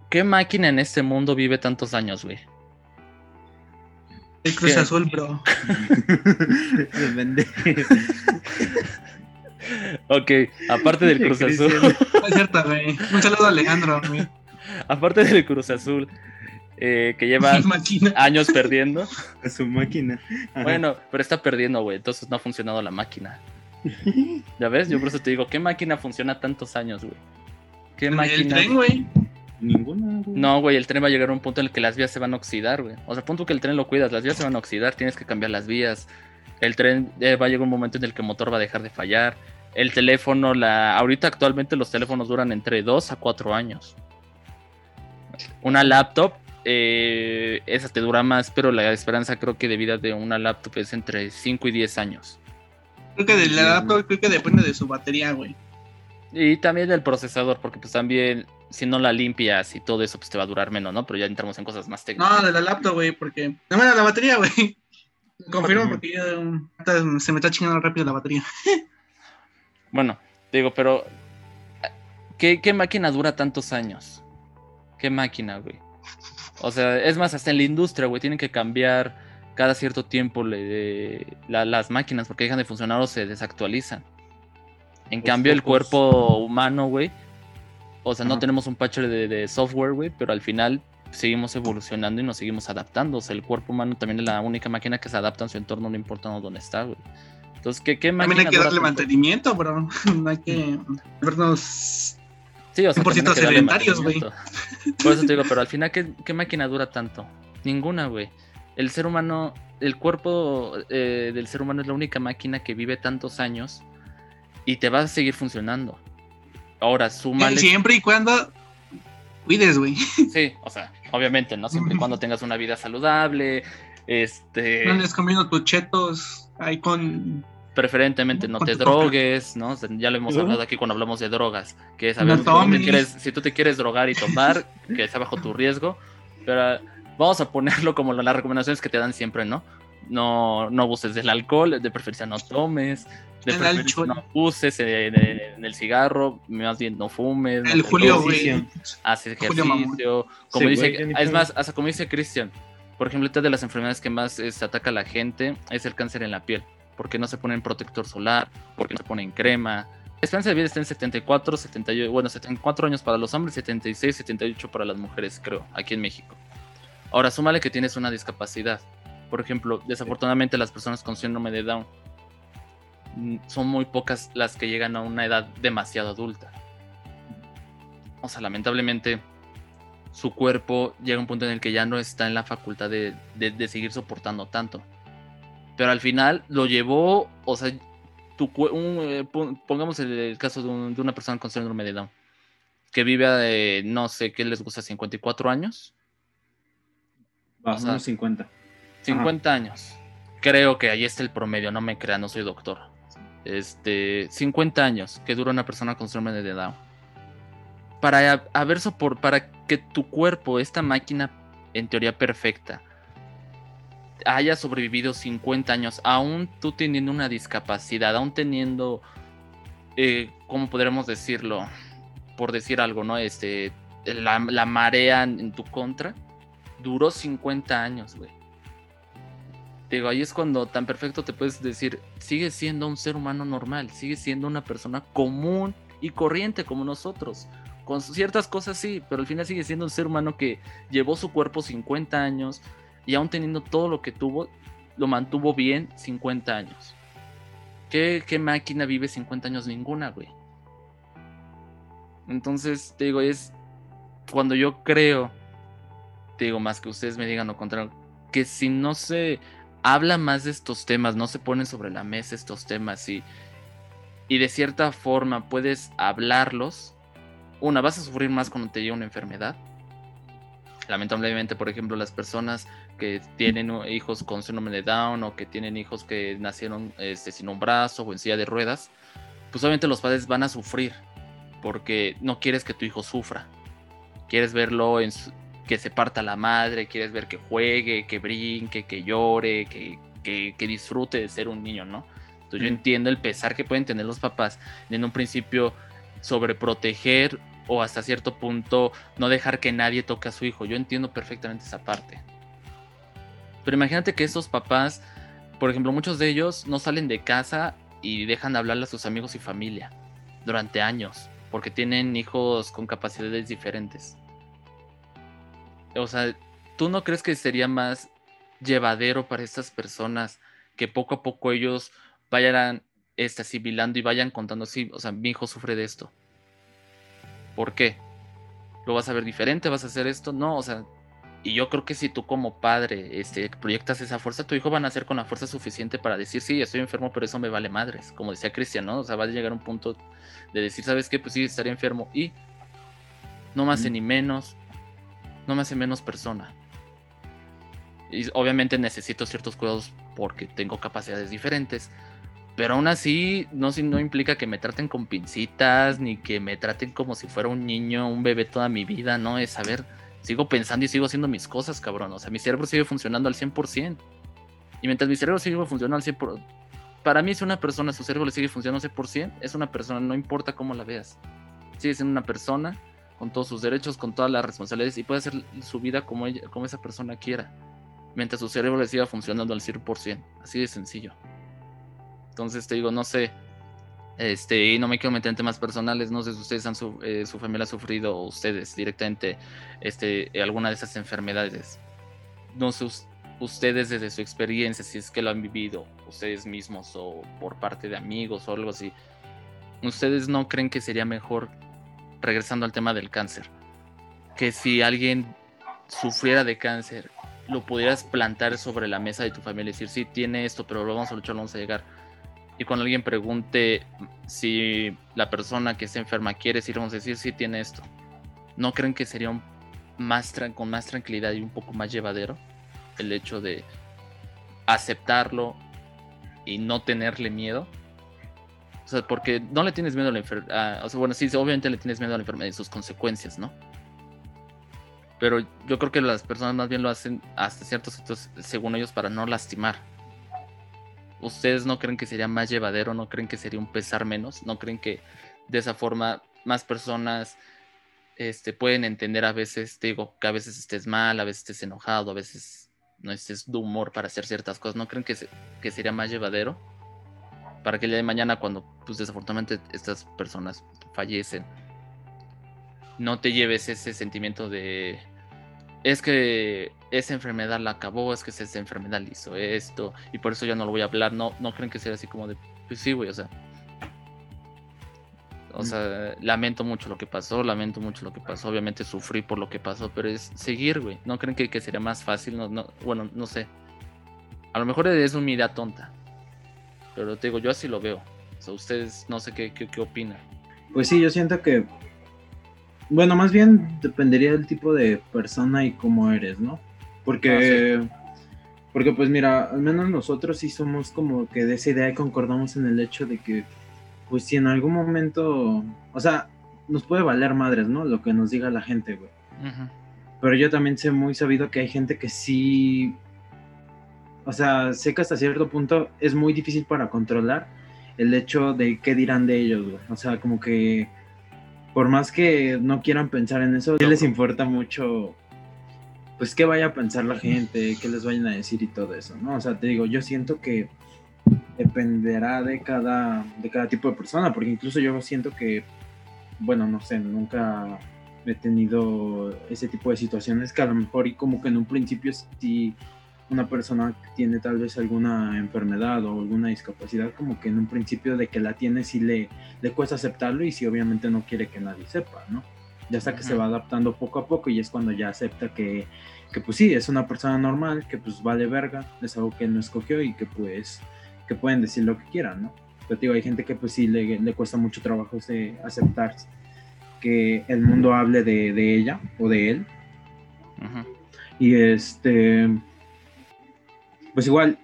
¿qué máquina en este mundo vive tantos años, güey? El Cruz ¿Qué? Azul, bro. Ok, aparte del Cruz Azul. Es cierto, güey. Un saludo a Alejandro, güey. aparte del Cruz Azul, eh, que lleva años perdiendo. A su máquina. Ajá. Bueno, pero está perdiendo, güey. Entonces no ha funcionado la máquina. ¿Ya ves? Yo por eso te digo, ¿qué máquina funciona tantos años, güey? ¿Qué El máquina? tren, güey. Ninguna, güey. No, güey, el tren va a llegar a un punto en el que las vías se van a oxidar, güey. O sea, punto que el tren lo cuidas, las vías se van a oxidar, tienes que cambiar las vías. El tren eh, va a llegar un momento en el que el motor va a dejar de fallar. El teléfono, la ahorita actualmente los teléfonos duran entre 2 a 4 años. Una laptop, eh, esa te dura más, pero la esperanza creo que de vida de una laptop es entre 5 y 10 años. Creo que Sí, laptop, creo que depende de su batería, güey. Y también del procesador, porque pues también si no la limpias y todo eso, pues te va a durar menos, ¿no? Pero ya entramos en cosas más técnicas. No, de la laptop, güey, porque. No, bueno, la batería, güey. Confirmo porque ya, ahorita se me está chingando rápido la batería. Bueno, digo, pero ¿qué, qué máquina dura tantos años? ¿Qué máquina, güey? O sea, es más, hasta en la industria, güey, tienen que cambiar cada cierto tiempo le- la- las máquinas porque dejan de funcionar o se desactualizan. En cambio, el cuerpo humano, güey, o sea, no tenemos un patcher de, de software, güey, pero al final seguimos evolucionando y nos seguimos adaptando. O sea, el cuerpo humano también es la única máquina que se adapta a su entorno, no importa dónde está, güey. Entonces, ¿qué, qué máquina También hay que darle mantenimiento, bro. No hay que vernos. Sí, o sea, 100% también hay que darle sedentarios, güey. Por eso te digo, pero al final, ¿qué, qué máquina dura tanto? Ninguna, güey. El ser humano, el cuerpo eh, del ser humano es la única máquina que vive tantos años y te va a seguir funcionando. Ahora, súmale. Siempre y cuando cuides, güey. Sí, o sea, obviamente, ¿no? Siempre y cuando tengas una vida saludable, este. No andes comiendo tus chetos ahí con. preferentemente no Con te coca. drogues, ¿no? O sea, ya lo hemos hablado aquí cuando hablamos de drogas, que es a No ver, si tú, te tomes. quieres, si tú te quieres drogar y tomar, que sea bajo tu riesgo, pero vamos a ponerlo como las recomendaciones que te dan siempre, ¿no? No, no abuses del alcohol, de preferencia no tomes, de El preferencia alcohol. no abuses en, en- en el cigarro, más bien no fumes, El Julio, güey. Mamón. ejercicio, como Sí, dice, es más, hasta como dice Cristian, por ejemplo, esta de las enfermedades que más este, ataca a la gente es el cáncer en la piel, porque no se ponen protector solar, porque no se ponen crema. La esperanza de vida está en 74, 78, bueno, 74 años para los hombres, 76, 78 para las mujeres, creo, aquí en México. Ahora, súmale que tienes una discapacidad. Por ejemplo, desafortunadamente las personas con síndrome de Down mm, son muy pocas las que llegan a una edad demasiado adulta. O sea, lamentablemente su cuerpo llega a un punto en el que ya no está en la facultad de, de- de seguir soportando tanto. Pero al final lo llevó, o sea, tu, un, eh, pon- pongamos el, el caso de, un- de una persona con síndrome de Down, que vive, eh, no sé, ¿qué les gusta? 54 años, Va, O sea, unos 50. 50 años. Creo que ahí está el promedio, no me crean, no soy doctor. Este, 50 años que dura una persona con síndrome de Down. Para haber sopor, para que tu cuerpo, esta máquina en teoría perfecta, haya sobrevivido 50 años, aún tú teniendo una discapacidad, aún teniendo, eh, ¿cómo podríamos decirlo? Por decir algo, ¿no? Este, la, la marea en tu contra, duró 50 años, güey. Digo, ahí es cuando tan perfecto te puedes decir, sigue siendo un ser humano normal, sigue siendo una persona común y corriente como nosotros. Con ciertas cosas sí, pero al final sigue siendo un ser humano que llevó su cuerpo 50 años y aún teniendo todo lo que tuvo, lo mantuvo bien 50 años. ¿Qué, qué máquina vive 50 años? Ninguna, güey. Entonces, te digo, es cuando yo creo, te digo, más que ustedes me digan lo contrario, que si no se habla más de estos temas, no se ponen sobre la mesa estos temas y, y de cierta forma puedes hablarlos, una, vas a sufrir más cuando te llega una enfermedad. Lamentablemente, por ejemplo, las personas que tienen hijos con síndrome de Down o que tienen hijos que nacieron este, sin un brazo o en silla de ruedas, pues obviamente los padres van a sufrir porque no quieres que tu hijo sufra. Quieres verlo en su- que se parta la madre, quieres ver que juegue, que brinque, que llore, que, que- que disfrute de ser un niño, ¿no? Entonces yo entiendo el pesar que pueden tener los papás en un principio sobreproteger o hasta cierto punto no dejar que nadie toque a su hijo. Yo entiendo perfectamente esa parte. Pero imagínate que esos papás, por ejemplo, muchos de ellos no salen de casa y dejan de hablarle a sus amigos y familia durante años, porque tienen hijos con capacidades diferentes. O sea, ¿tú no crees que sería más llevadero para estas personas que poco a poco ellos vayan este, asimilando y vayan contando así, o sea, mi hijo sufre de esto? ¿Por qué? ¿Lo vas a ver diferente? ¿Vas a hacer esto? No, o sea, y yo creo que si tú como padre este, proyectas esa fuerza, tu hijo va a nacer con la fuerza suficiente para decir, sí, estoy enfermo, pero eso me vale madres. Como decía Cristian, ¿no? O sea, va a llegar un punto de decir, ¿sabes qué? Pues sí, estaría enfermo. Y no hace ni menos, no me hace menos persona. Y obviamente necesito ciertos cuidados porque tengo capacidades diferentes. Pero aún así, no, implica que me traten con pincitas, ni que me traten como si fuera un niño, un bebé toda mi vida, ¿no? Es saber sigo pensando y sigo haciendo mis cosas, cabrón. O sea, mi cerebro sigue funcionando al 100%. Y mientras mi cerebro sigue funcionando al 100%, para mí si una persona, su cerebro le sigue funcionando al 100%, es una persona, no importa cómo la veas. Sigue siendo una persona con todos sus derechos, con todas las responsabilidades y puede hacer su vida como, como esa persona quiera. Mientras su cerebro le siga funcionando al 100%. Así de sencillo. Entonces te digo, no sé, este, y no me quiero meter en temas personales, no sé si ustedes han su, eh, su familia ha sufrido o ustedes directamente este, alguna de esas enfermedades. No sé ustedes desde su experiencia, si es que lo han vivido ustedes mismos o por parte de amigos o algo así. ¿Ustedes no creen que sería mejor, regresando al tema del cáncer, que si alguien sufriera de cáncer, lo pudieras plantar sobre la mesa de tu familia y decir, sí, tiene esto, pero lo vamos a luchar, lo vamos a llegar? y cuando alguien pregunte si la persona que está enferma quiere decir, vamos a decir, sí tiene esto, ¿no creen que sería más con más tranquilidad y un poco más llevadero el hecho de aceptarlo y no tenerle miedo? O sea, porque no le tienes miedo a la enfermedad. O sea, bueno, sí, obviamente le tienes miedo a la enfermedad y sus consecuencias, ¿no? Pero yo creo que las personas más bien lo hacen hasta ciertos sitios, según ellos, para no lastimar ¿Ustedes no creen que sería más llevadero? ¿No creen que sería un pesar menos? ¿No creen que de esa forma más personas este, pueden entender a veces, digo, que a veces estés mal, a veces estés enojado, a veces no estés de humor para hacer ciertas cosas? ¿No creen que, que sería más llevadero? Para que el día de mañana, cuando pues desafortunadamente estas personas fallecen, no te lleves ese sentimiento de es que esa enfermedad la acabó, es que esa enfermedad le hizo esto, y por eso ya no lo voy a hablar. No, no creen que sea así como de, pues sí, güey, o sea. O sea, lamento mucho lo que pasó, lamento mucho lo que pasó. Obviamente sufrí por lo que pasó, pero es seguir, güey. ¿No creen que, sería más fácil? No, no, bueno, no sé. A lo mejor es una idea tonta. Pero te digo, yo así lo veo. O sea, ustedes no sé qué, qué, qué opinan. Pues sí, yo siento que bueno, más bien dependería del tipo de persona y cómo eres, ¿no? Porque, ah, porque pues mira, al menos nosotros sí somos como que de esa idea y concordamos en el hecho de que, pues si en algún momento, o sea, nos puede valer madres, ¿no? Lo que nos diga la gente, güey. Pero yo también sé muy sabido que hay gente que sí, o sea, sé que hasta cierto punto es muy difícil para controlar el hecho de qué dirán de ellos, güey. O sea, como que por más que no quieran pensar en eso, les importa mucho, pues qué vaya a pensar la gente, qué les vayan a decir y todo eso, ¿no? O sea, te digo, yo siento que dependerá de cada, de cada tipo de persona, porque incluso yo siento que, bueno, no sé, nunca he tenido ese tipo de situaciones que a lo mejor y como que en un principio sí una persona que tiene tal vez alguna enfermedad o alguna discapacidad, como que en un principio de que la tiene sí le, le cuesta aceptarlo y si obviamente no quiere que nadie sepa, ¿no? Ya está que se va adaptando poco a poco y es cuando ya acepta que, que pues sí, es una persona normal, que pues vale verga, es algo que él no escogió y que pues que pueden decir lo que quieran, ¿no? Pero digo, hay gente que pues sí le, le cuesta mucho trabajo aceptar que el mundo hable de, de ella o de él. Y este pues igual,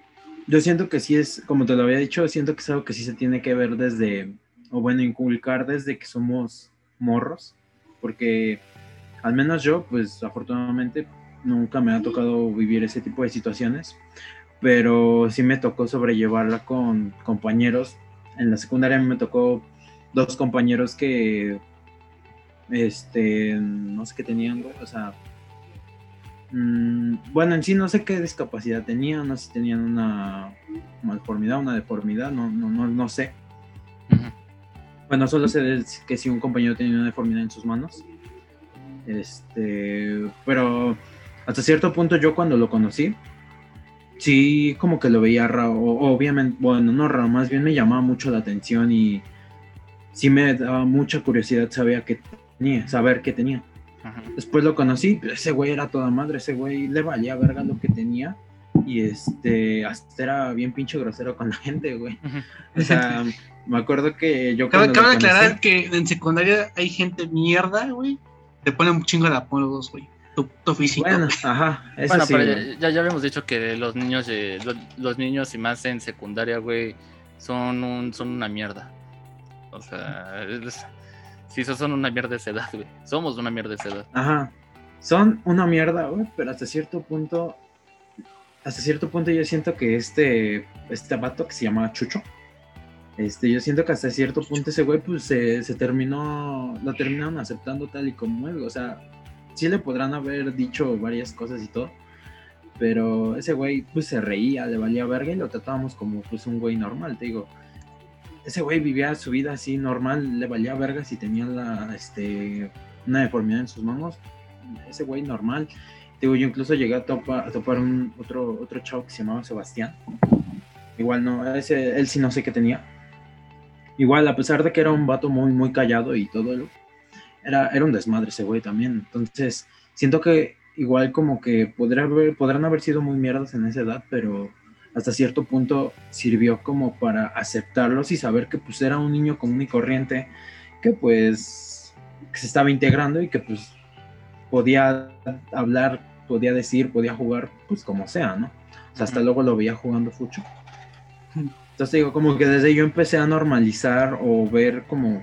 yo siento que sí es, como te lo había dicho, siento que es algo que sí se tiene que ver desde, o bueno, inculcar desde que somos morros, porque al menos yo, pues afortunadamente, nunca me ha tocado vivir ese tipo de situaciones, pero sí me tocó sobrellevarla con compañeros. En la secundaria me tocó dos compañeros que, este, no sé qué tenían, o sea, bueno, en sí no sé qué discapacidad tenían, no sé si tenían una malformidad, una deformidad, no, no, no, no sé. Bueno, solo sé que si sí, un compañero tenía una deformidad en sus manos. Este, pero hasta cierto punto yo cuando lo conocí, sí como que lo veía raro, obviamente, bueno, no raro, más bien me llamaba mucho la atención y sí me daba mucha curiosidad saber qué tenía, saber qué tenía. Después lo conocí, ese güey era toda madre, ese güey le valía verga lo que tenía y este, hasta era bien pinche grosero con la gente, güey. O sea, me acuerdo que yo... Cabe, cabe aclarar que en secundaria hay gente mierda, güey. Te ponen un chingo de apodos, güey. Tu, tu, físico. Bueno, ajá. bueno, pero ya, ya, habíamos dicho que los niños, eh, los, niños y más en secundaria, güey, son, un, son una mierda. O sea, sí, son una mierda de esa edad, güey. Somos una mierda de esa edad. Ajá. Son una mierda, güey, pero hasta cierto punto hasta cierto punto yo siento que este, este vato que se llama Chucho, este, yo siento que hasta cierto punto ese güey pues se, terminó, lo terminaron aceptando tal y como él, o sea, sí le podrán haber dicho varias cosas y todo, pero ese güey pues se reía, le valía verga y lo tratábamos como pues un güey normal, te digo, ese güey vivía su vida así normal, le valía verga si tenía la, este, una deformidad en sus manos, ese güey normal, Digo, yo incluso llegué a, topar, a topar un otro, otro chavo que se llamaba Sebastián. Igual no, ese, él sí no sé qué tenía. Igual, a pesar de que era un vato muy, muy callado y todo, era, era un desmadre ese güey también. Entonces, siento que igual como que podrá haber, podrán haber sido muy mierdas en esa edad, pero hasta cierto punto sirvió como para aceptarlos y saber que pues era un niño común y corriente que pues que se estaba integrando y que pues podía hablar podía decir, podía jugar, pues como sea, ¿no? O sea, hasta luego lo veía jugando fucho. Entonces digo, como que desde yo empecé a normalizar o ver como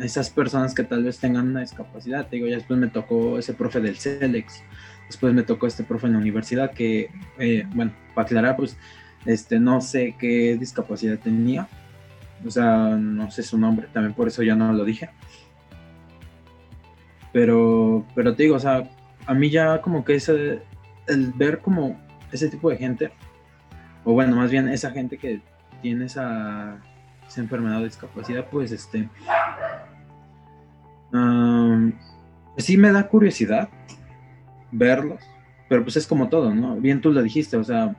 esas personas que tal vez tengan una discapacidad. Te digo, ya después me tocó ese profe del CELEX, después me tocó este profe en la universidad que, eh, bueno, para aclarar, pues, este, no sé qué discapacidad tenía. O sea, no sé su nombre, también por eso ya no lo dije. Pero, pero te digo, o sea, a mí ya como que ese, el ver como ese tipo de gente, o bueno, más bien esa gente que tiene esa, esa enfermedad o discapacidad, pues este, sí me da curiosidad verlos, pero pues es como todo, ¿no? Bien tú lo dijiste, o sea,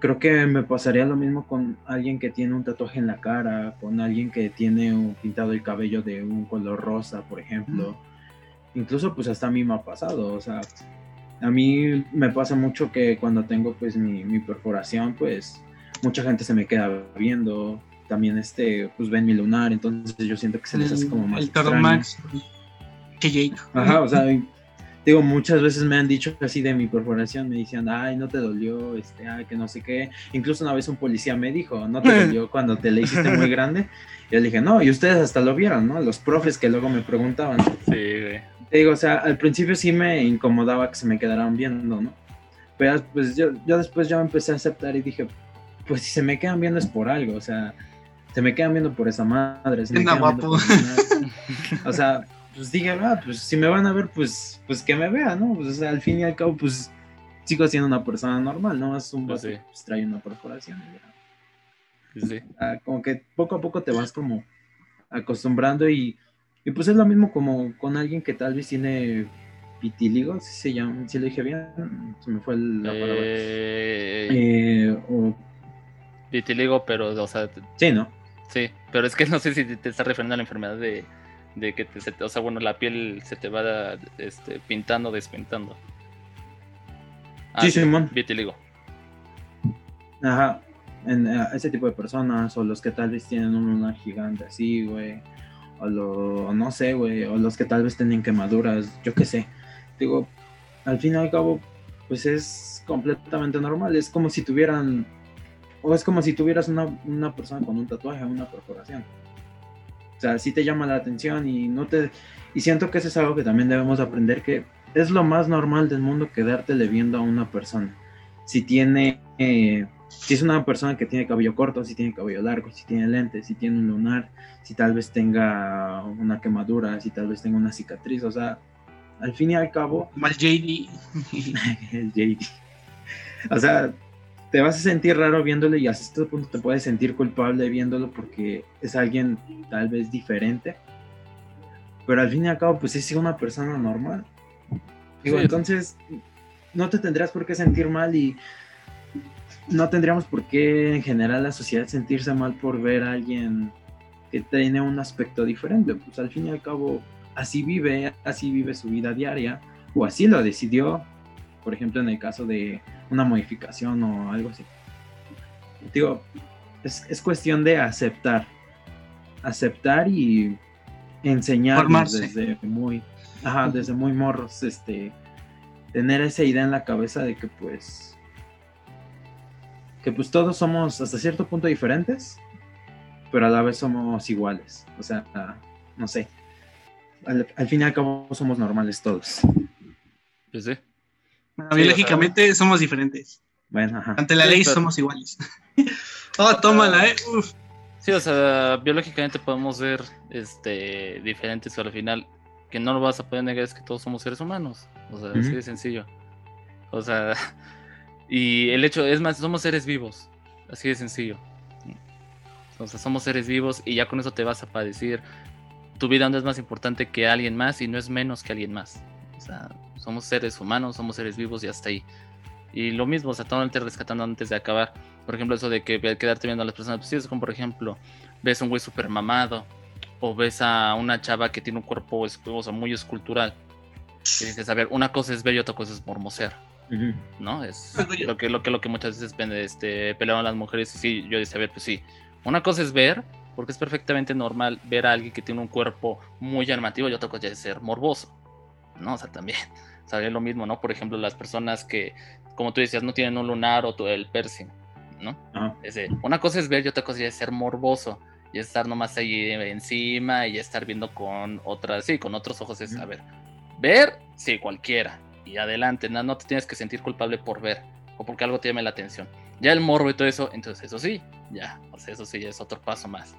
creo que me pasaría lo mismo con alguien que tiene un tatuaje en la cara, con alguien que tiene un pintado el cabello de un color rosa, por ejemplo incluso pues hasta a mí me ha pasado, o sea, a mí me pasa mucho que cuando tengo pues mi, perforación, pues mucha gente se me queda viendo, también este, pues ven mi lunar, entonces yo siento que se les hace como más... El Toro Max, que Jake. Ajá, o sea, digo, muchas veces me han dicho así de mi perforación, me decían, ay, no te dolió, este, ay, que no sé qué. Incluso una vez un policía me dijo, no te dolió cuando te la hiciste muy grande. Y yo le dije, no, y ustedes hasta lo vieron, ¿no? Los profes que luego me preguntaban. Sí, güey. Te digo, o sea, al principio sí me incomodaba que se me quedaran viendo, ¿no? Pero pues yo, yo después ya me empecé a aceptar y dije, pues si se me quedan viendo es por algo, o sea, se me quedan viendo por esa madre. Se me guapo. o sea, pues dije, ah, pues si me van a ver, pues, pues que me vean, ¿no? Pues, o sea, al fin y al cabo, pues sigo siendo una persona normal, ¿no? Es un pues, pues trae una perforación. Sí. Ah, como que poco a poco te vas como acostumbrando y y pues es lo mismo como con alguien que tal vez tiene pitíligo, si se llama, si lo dije bien, se me fue la palabra. Eh, eh, o... Pitíligo, pero, o sea. Sí, ¿no? Sí, pero es que no sé si te estás refiriendo a la enfermedad de, de que, te, o sea, bueno, la piel se te va este, pintando, despintando. Ah, sí, Simón. Vitiligo. Ajá. En, eh, ese tipo de personas, o los que tal vez tienen un lunar gigante así, güey o, lo, no sé, güey, o los que tal vez tienen quemaduras, yo qué sé. Digo, al fin y al cabo, pues es completamente normal, es como si tuvieran, o es como si tuvieras una, una persona con un tatuaje o una perforación. O sea, sí te llama la atención y no te... Y siento que eso es algo que también debemos aprender, que es lo más normal del mundo quedártele viendo a una persona. Si tiene... Eh, si es una persona que tiene cabello corto, si tiene cabello largo, si tiene lentes, si tiene un lunar, si tal vez tenga una quemadura, si tal vez tenga una cicatriz, o sea, al fin y al cabo... Mal JD. el JD. O sea, te vas a sentir raro viéndolo y hasta este punto te puedes sentir culpable viéndolo porque es alguien tal vez diferente. Pero al fin y al cabo, pues es una persona normal. Digo, Sí. entonces no te tendrías por qué sentir mal y no tendríamos por qué en general la sociedad sentirse mal por ver a alguien que tiene un aspecto diferente. Pues al fin y al cabo, así vive, así vive su vida diaria, o así lo decidió, por ejemplo, en el caso de una modificación o algo así. Digo, es, es cuestión de aceptar, aceptar y enseñar Formarse. desde muy, ajá, desde muy morros, este, tener esa idea en la cabeza de que pues, que pues todos somos hasta cierto punto diferentes, pero a la vez somos iguales. O sea, no sé. Al, al fin y al cabo somos normales todos. Pues sí. Bueno, Sí, biológicamente somos diferentes. Bueno, ajá. Ante la Sí, ley pero- somos iguales. oh, tómala, eh. Uf. Sí, o sea, biológicamente podemos ser este, diferentes, pero al final, que no lo vas a poder negar es que todos somos seres humanos. O sea, así de sencillo. O sea, y el hecho, es más, somos seres vivos. Así de sencillo. O sea, somos seres vivos y ya con eso te vas a padecir. Tu vida no es más importante que alguien más y no es menos que alguien más. O sea, somos seres humanos, somos seres vivos y hasta ahí. Y lo mismo, o sea, totalmente rescatando antes de acabar. Por ejemplo, eso de que quedarte viendo a las personas, pues sí, es como por ejemplo, ves a un güey super mamado, o ves a una chava que tiene un cuerpo o sea, muy escultural. Y dices, a ver, una cosa es ver y otra cosa es mormosear, Ujú. ¿no? Es Oye. lo que, lo que, lo que muchas veces este, pelearon las mujeres. Y sí, yo decía, a ver, pues sí, una cosa es ver, porque es perfectamente normal ver a alguien que tiene un cuerpo muy llamativo, y otra cosa es ser morboso, ¿no? O sea, también, es lo mismo, ¿no? Por ejemplo, las personas que, como tú decías, no tienen un lunar o tu- el piercing, ¿no? Ajá. Es de, una cosa es ver y otra cosa es ser morboso. Y estar nomás ahí encima y estar viendo con otras, sí, con otros ojos es, a ver, ver, sí, cualquiera. Y adelante, no, no te tienes que sentir culpable por ver o porque algo te llame la atención. Ya el morbo y todo eso, entonces eso sí, ya, o sea, eso sí ya es otro paso más.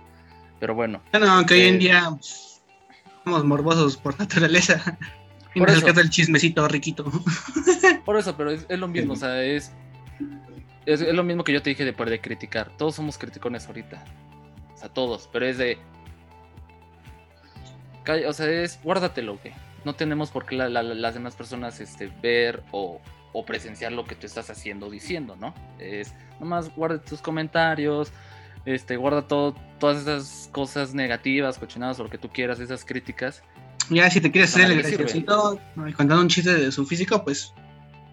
Pero bueno, Bueno, aunque hoy en Eh, día pues, somos morbosos por naturaleza. Y Por eso. el chismecito riquito. por eso, pero es, es lo mismo, o sea, es, es, es lo mismo que yo te dije de poder de criticar. Todos somos criticones ahorita. O sea, todos, pero es de... O sea, es guárdatelo, que no tenemos por qué la- la- las demás personas este, ver o, o presenciar lo que tú estás haciendo o diciendo, ¿no? Es nomás guarda tus comentarios, este, guarda todo, todas esas cosas negativas, cochinadas o lo que tú quieras, esas críticas. Ya, si te quieres hacer el graciosito contando un chiste de su físico, pues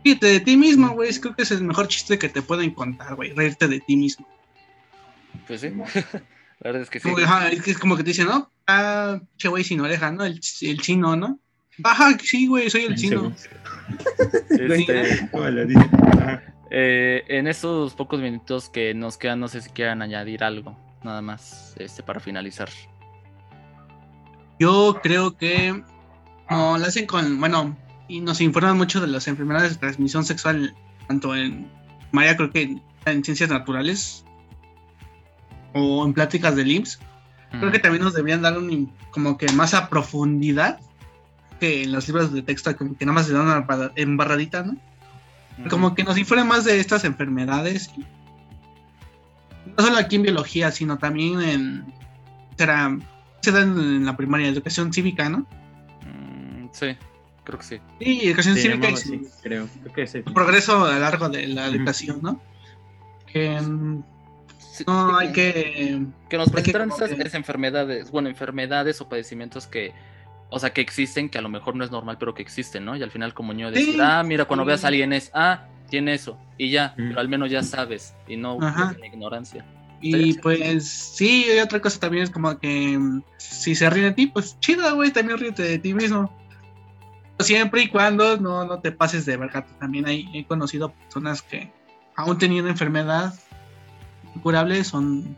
ríete de ti mismo, güey. Creo que es el mejor chiste que te pueden contar, güey. Reírte de ti mismo. Pues sí, la verdad es que sí. Como que, ajá, es como que te dicen, ¿no? Ah, che, güey, sin oreja, ¿no? El, el chino, ¿no? Ajá, sí, güey, soy el chino. Este. Eh, en estos pocos minutos que nos quedan, no sé si quieran añadir algo, nada más, este, para finalizar. Yo creo que como lo hacen con, bueno, y nos informan mucho de las enfermedades de transmisión sexual, tanto en Maya, creo que en ciencias naturales o en pláticas de LIMS. Creo que también nos deberían dar un, como que más a profundidad que en los libros de texto, como que nada más se dan una embarra- embarradita, ¿no? Como que nos informen más de estas enfermedades. No solo aquí en biología, sino también en. Será. Se da en la primaria, educación cívica, ¿no? Mm, sí, creo que sí. Sí, educación Sí, cívica y así, creo. Creo que sí. progreso a lo largo de la educación, ¿no? Que mm, Sí, no hay que. que nos que como esas, que- esas enfermedades, bueno, enfermedades o padecimientos que, o sea, que existen, que a lo mejor no es normal, pero que existen, ¿no? Y al final como niño decir, Sí, ah, mira, cuando sí. veas a alguien es, ah, tiene eso, y ya, Mm. pero al menos ya sabes, y no en ignorancia. Y pues sí, y otra cosa también es como que mm, si se ríe de ti, pues chido, güey, también ríete de ti mismo. Siempre y cuando no, no te pases de verga. También hay, he conocido personas que aún teniendo enfermedad incurable son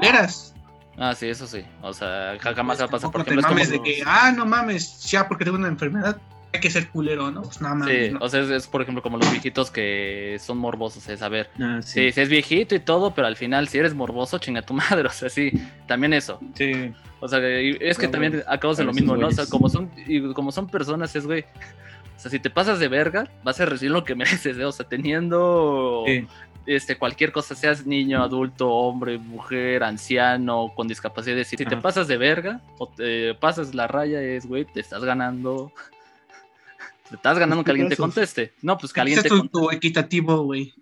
leras. Ah, sí, eso sí, o sea, ja- jamás va a pasar, por ejemplo, te es mames como de que, ah, no mames, ya porque tengo una enfermedad, hay que ser culero, ¿no? Pues nada más. Sí, ¿no? o sea, es, es, por ejemplo como los viejitos que son morbosos, es a ver, Ah, sí, sí. sí es viejito y todo, pero al final si eres morboso, chinga tu madre, o sea, sí, también eso. Sí. O sea, es que No, también acabas de lo mismo, ¿no? O sea, como son, y como son personas, es güey. O sea, si te pasas de verga, vas a recibir lo que mereces, ¿eh? O sea, teniendo Sí. este, cualquier cosa, seas niño, adulto, hombre, mujer, anciano, con discapacidad, si te pasas de verga o te pasas la raya, es, güey, te estás ganando. Estás ganando que alguien te conteste. No, pues que alguien es te tu, conteste. tu equitativo, güey.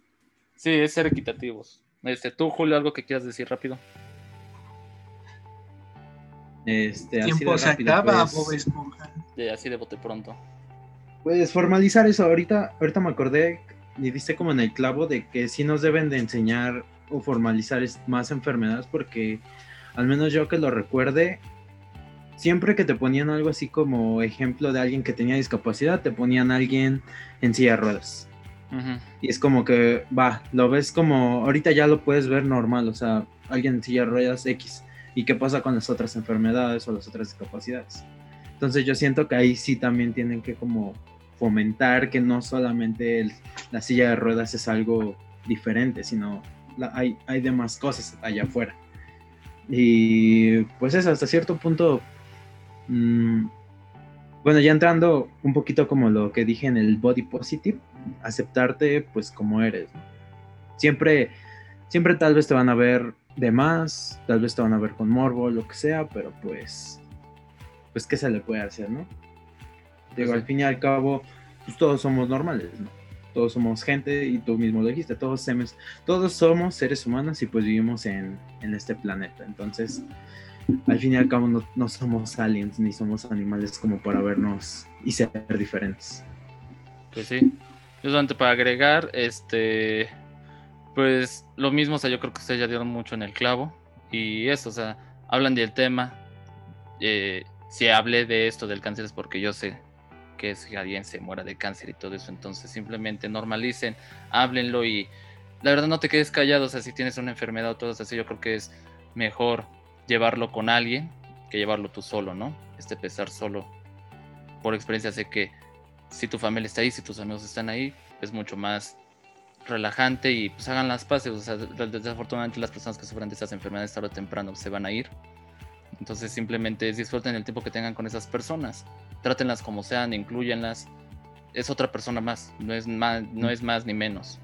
Sí, es ser equitativos. Este, tú, Julio, algo que quieras decir rápido. Este, así Tiempo de se rápido, acaba, pues, Bob Esponja. De, así de bote pronto. Pues formalizar eso, ahorita, ahorita me acordé y diste como en el clavo de que sí nos deben de enseñar o formalizar más enfermedades porque al menos yo que lo recuerde, siempre que te ponían algo así como ejemplo de alguien que tenía discapacidad, te ponían a alguien en silla de ruedas. Y es como que, va, lo ves como, ahorita ya lo puedes ver normal, o sea, alguien en silla de ruedas X. ¿Y qué pasa con las otras enfermedades o las otras discapacidades? Entonces yo siento que ahí sí también tienen que como fomentar que no solamente el- la silla de ruedas es algo diferente, sino la- hay, hay demás cosas allá afuera. Y pues eso, hasta cierto punto, mm, bueno, ya entrando un poquito como lo que dije en el body positive, aceptarte pues como eres. Siempre, siempre tal vez te van a ver de más, tal vez te van a ver con morbo, lo que sea, pero pues, pues qué se le puede hacer, ¿no? Digo, sí. al fin y al cabo, pues todos somos normales, ¿no? Todos somos gente y tú mismo lo dijiste, todos, somos- todos somos seres humanos y pues vivimos en, en este planeta. Entonces, al fin y al cabo no, no somos aliens ni somos animales como para vernos y ser diferentes. Pues sí. Yo solamente para agregar, este, pues lo mismo, o sea, yo creo que ustedes ya dieron mucho en el clavo. Y eso, o sea, hablan del tema. eh, si hablé de esto del cáncer es porque yo sé que si alguien se muera de cáncer y todo eso, entonces simplemente normalicen, háblenlo y la verdad no te quedes callado, o sea, si tienes una enfermedad o todo eso yo creo que es mejor llevarlo con alguien que llevarlo tú solo, ¿no? Este pesar solo. Por experiencia sé que si tu familia está ahí, si tus amigos están ahí, es mucho más relajante y pues hagan las paces. O sea, des- desafortunadamente las personas que sufren de estas enfermedades tarde o temprano se van a ir. Entonces simplemente disfruten el tiempo que tengan con esas personas. Trátenlas como sean, incluyanlas. Es otra persona más, no es más, no es más ni menos.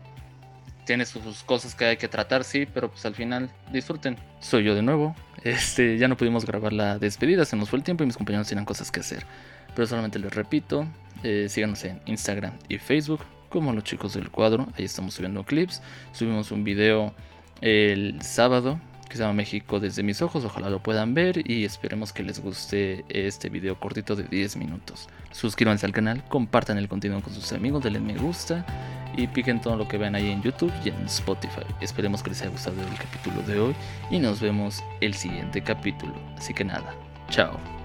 Tiene sus cosas que hay que tratar, sí, pero pues al final disfruten. Soy yo de nuevo. Este, ya no pudimos grabar la despedida, se nos fue el tiempo y mis compañeros tenían cosas que hacer. Pero solamente les repito, eh, síganos en Instagram y Facebook como los chicos del cuadro. Ahí estamos subiendo clips. Subimos un video el sábado que se México desde mis ojos. Ojalá lo puedan ver y esperemos que les guste este video cortito de 10 minutos. Suscríbanse al canal, compartan el contenido con sus amigos, denle me gusta y piquen todo lo que vean ahí en YouTube y en Spotify. Esperemos que les haya gustado el capítulo de hoy y nos vemos el siguiente capítulo. Así que nada, chao.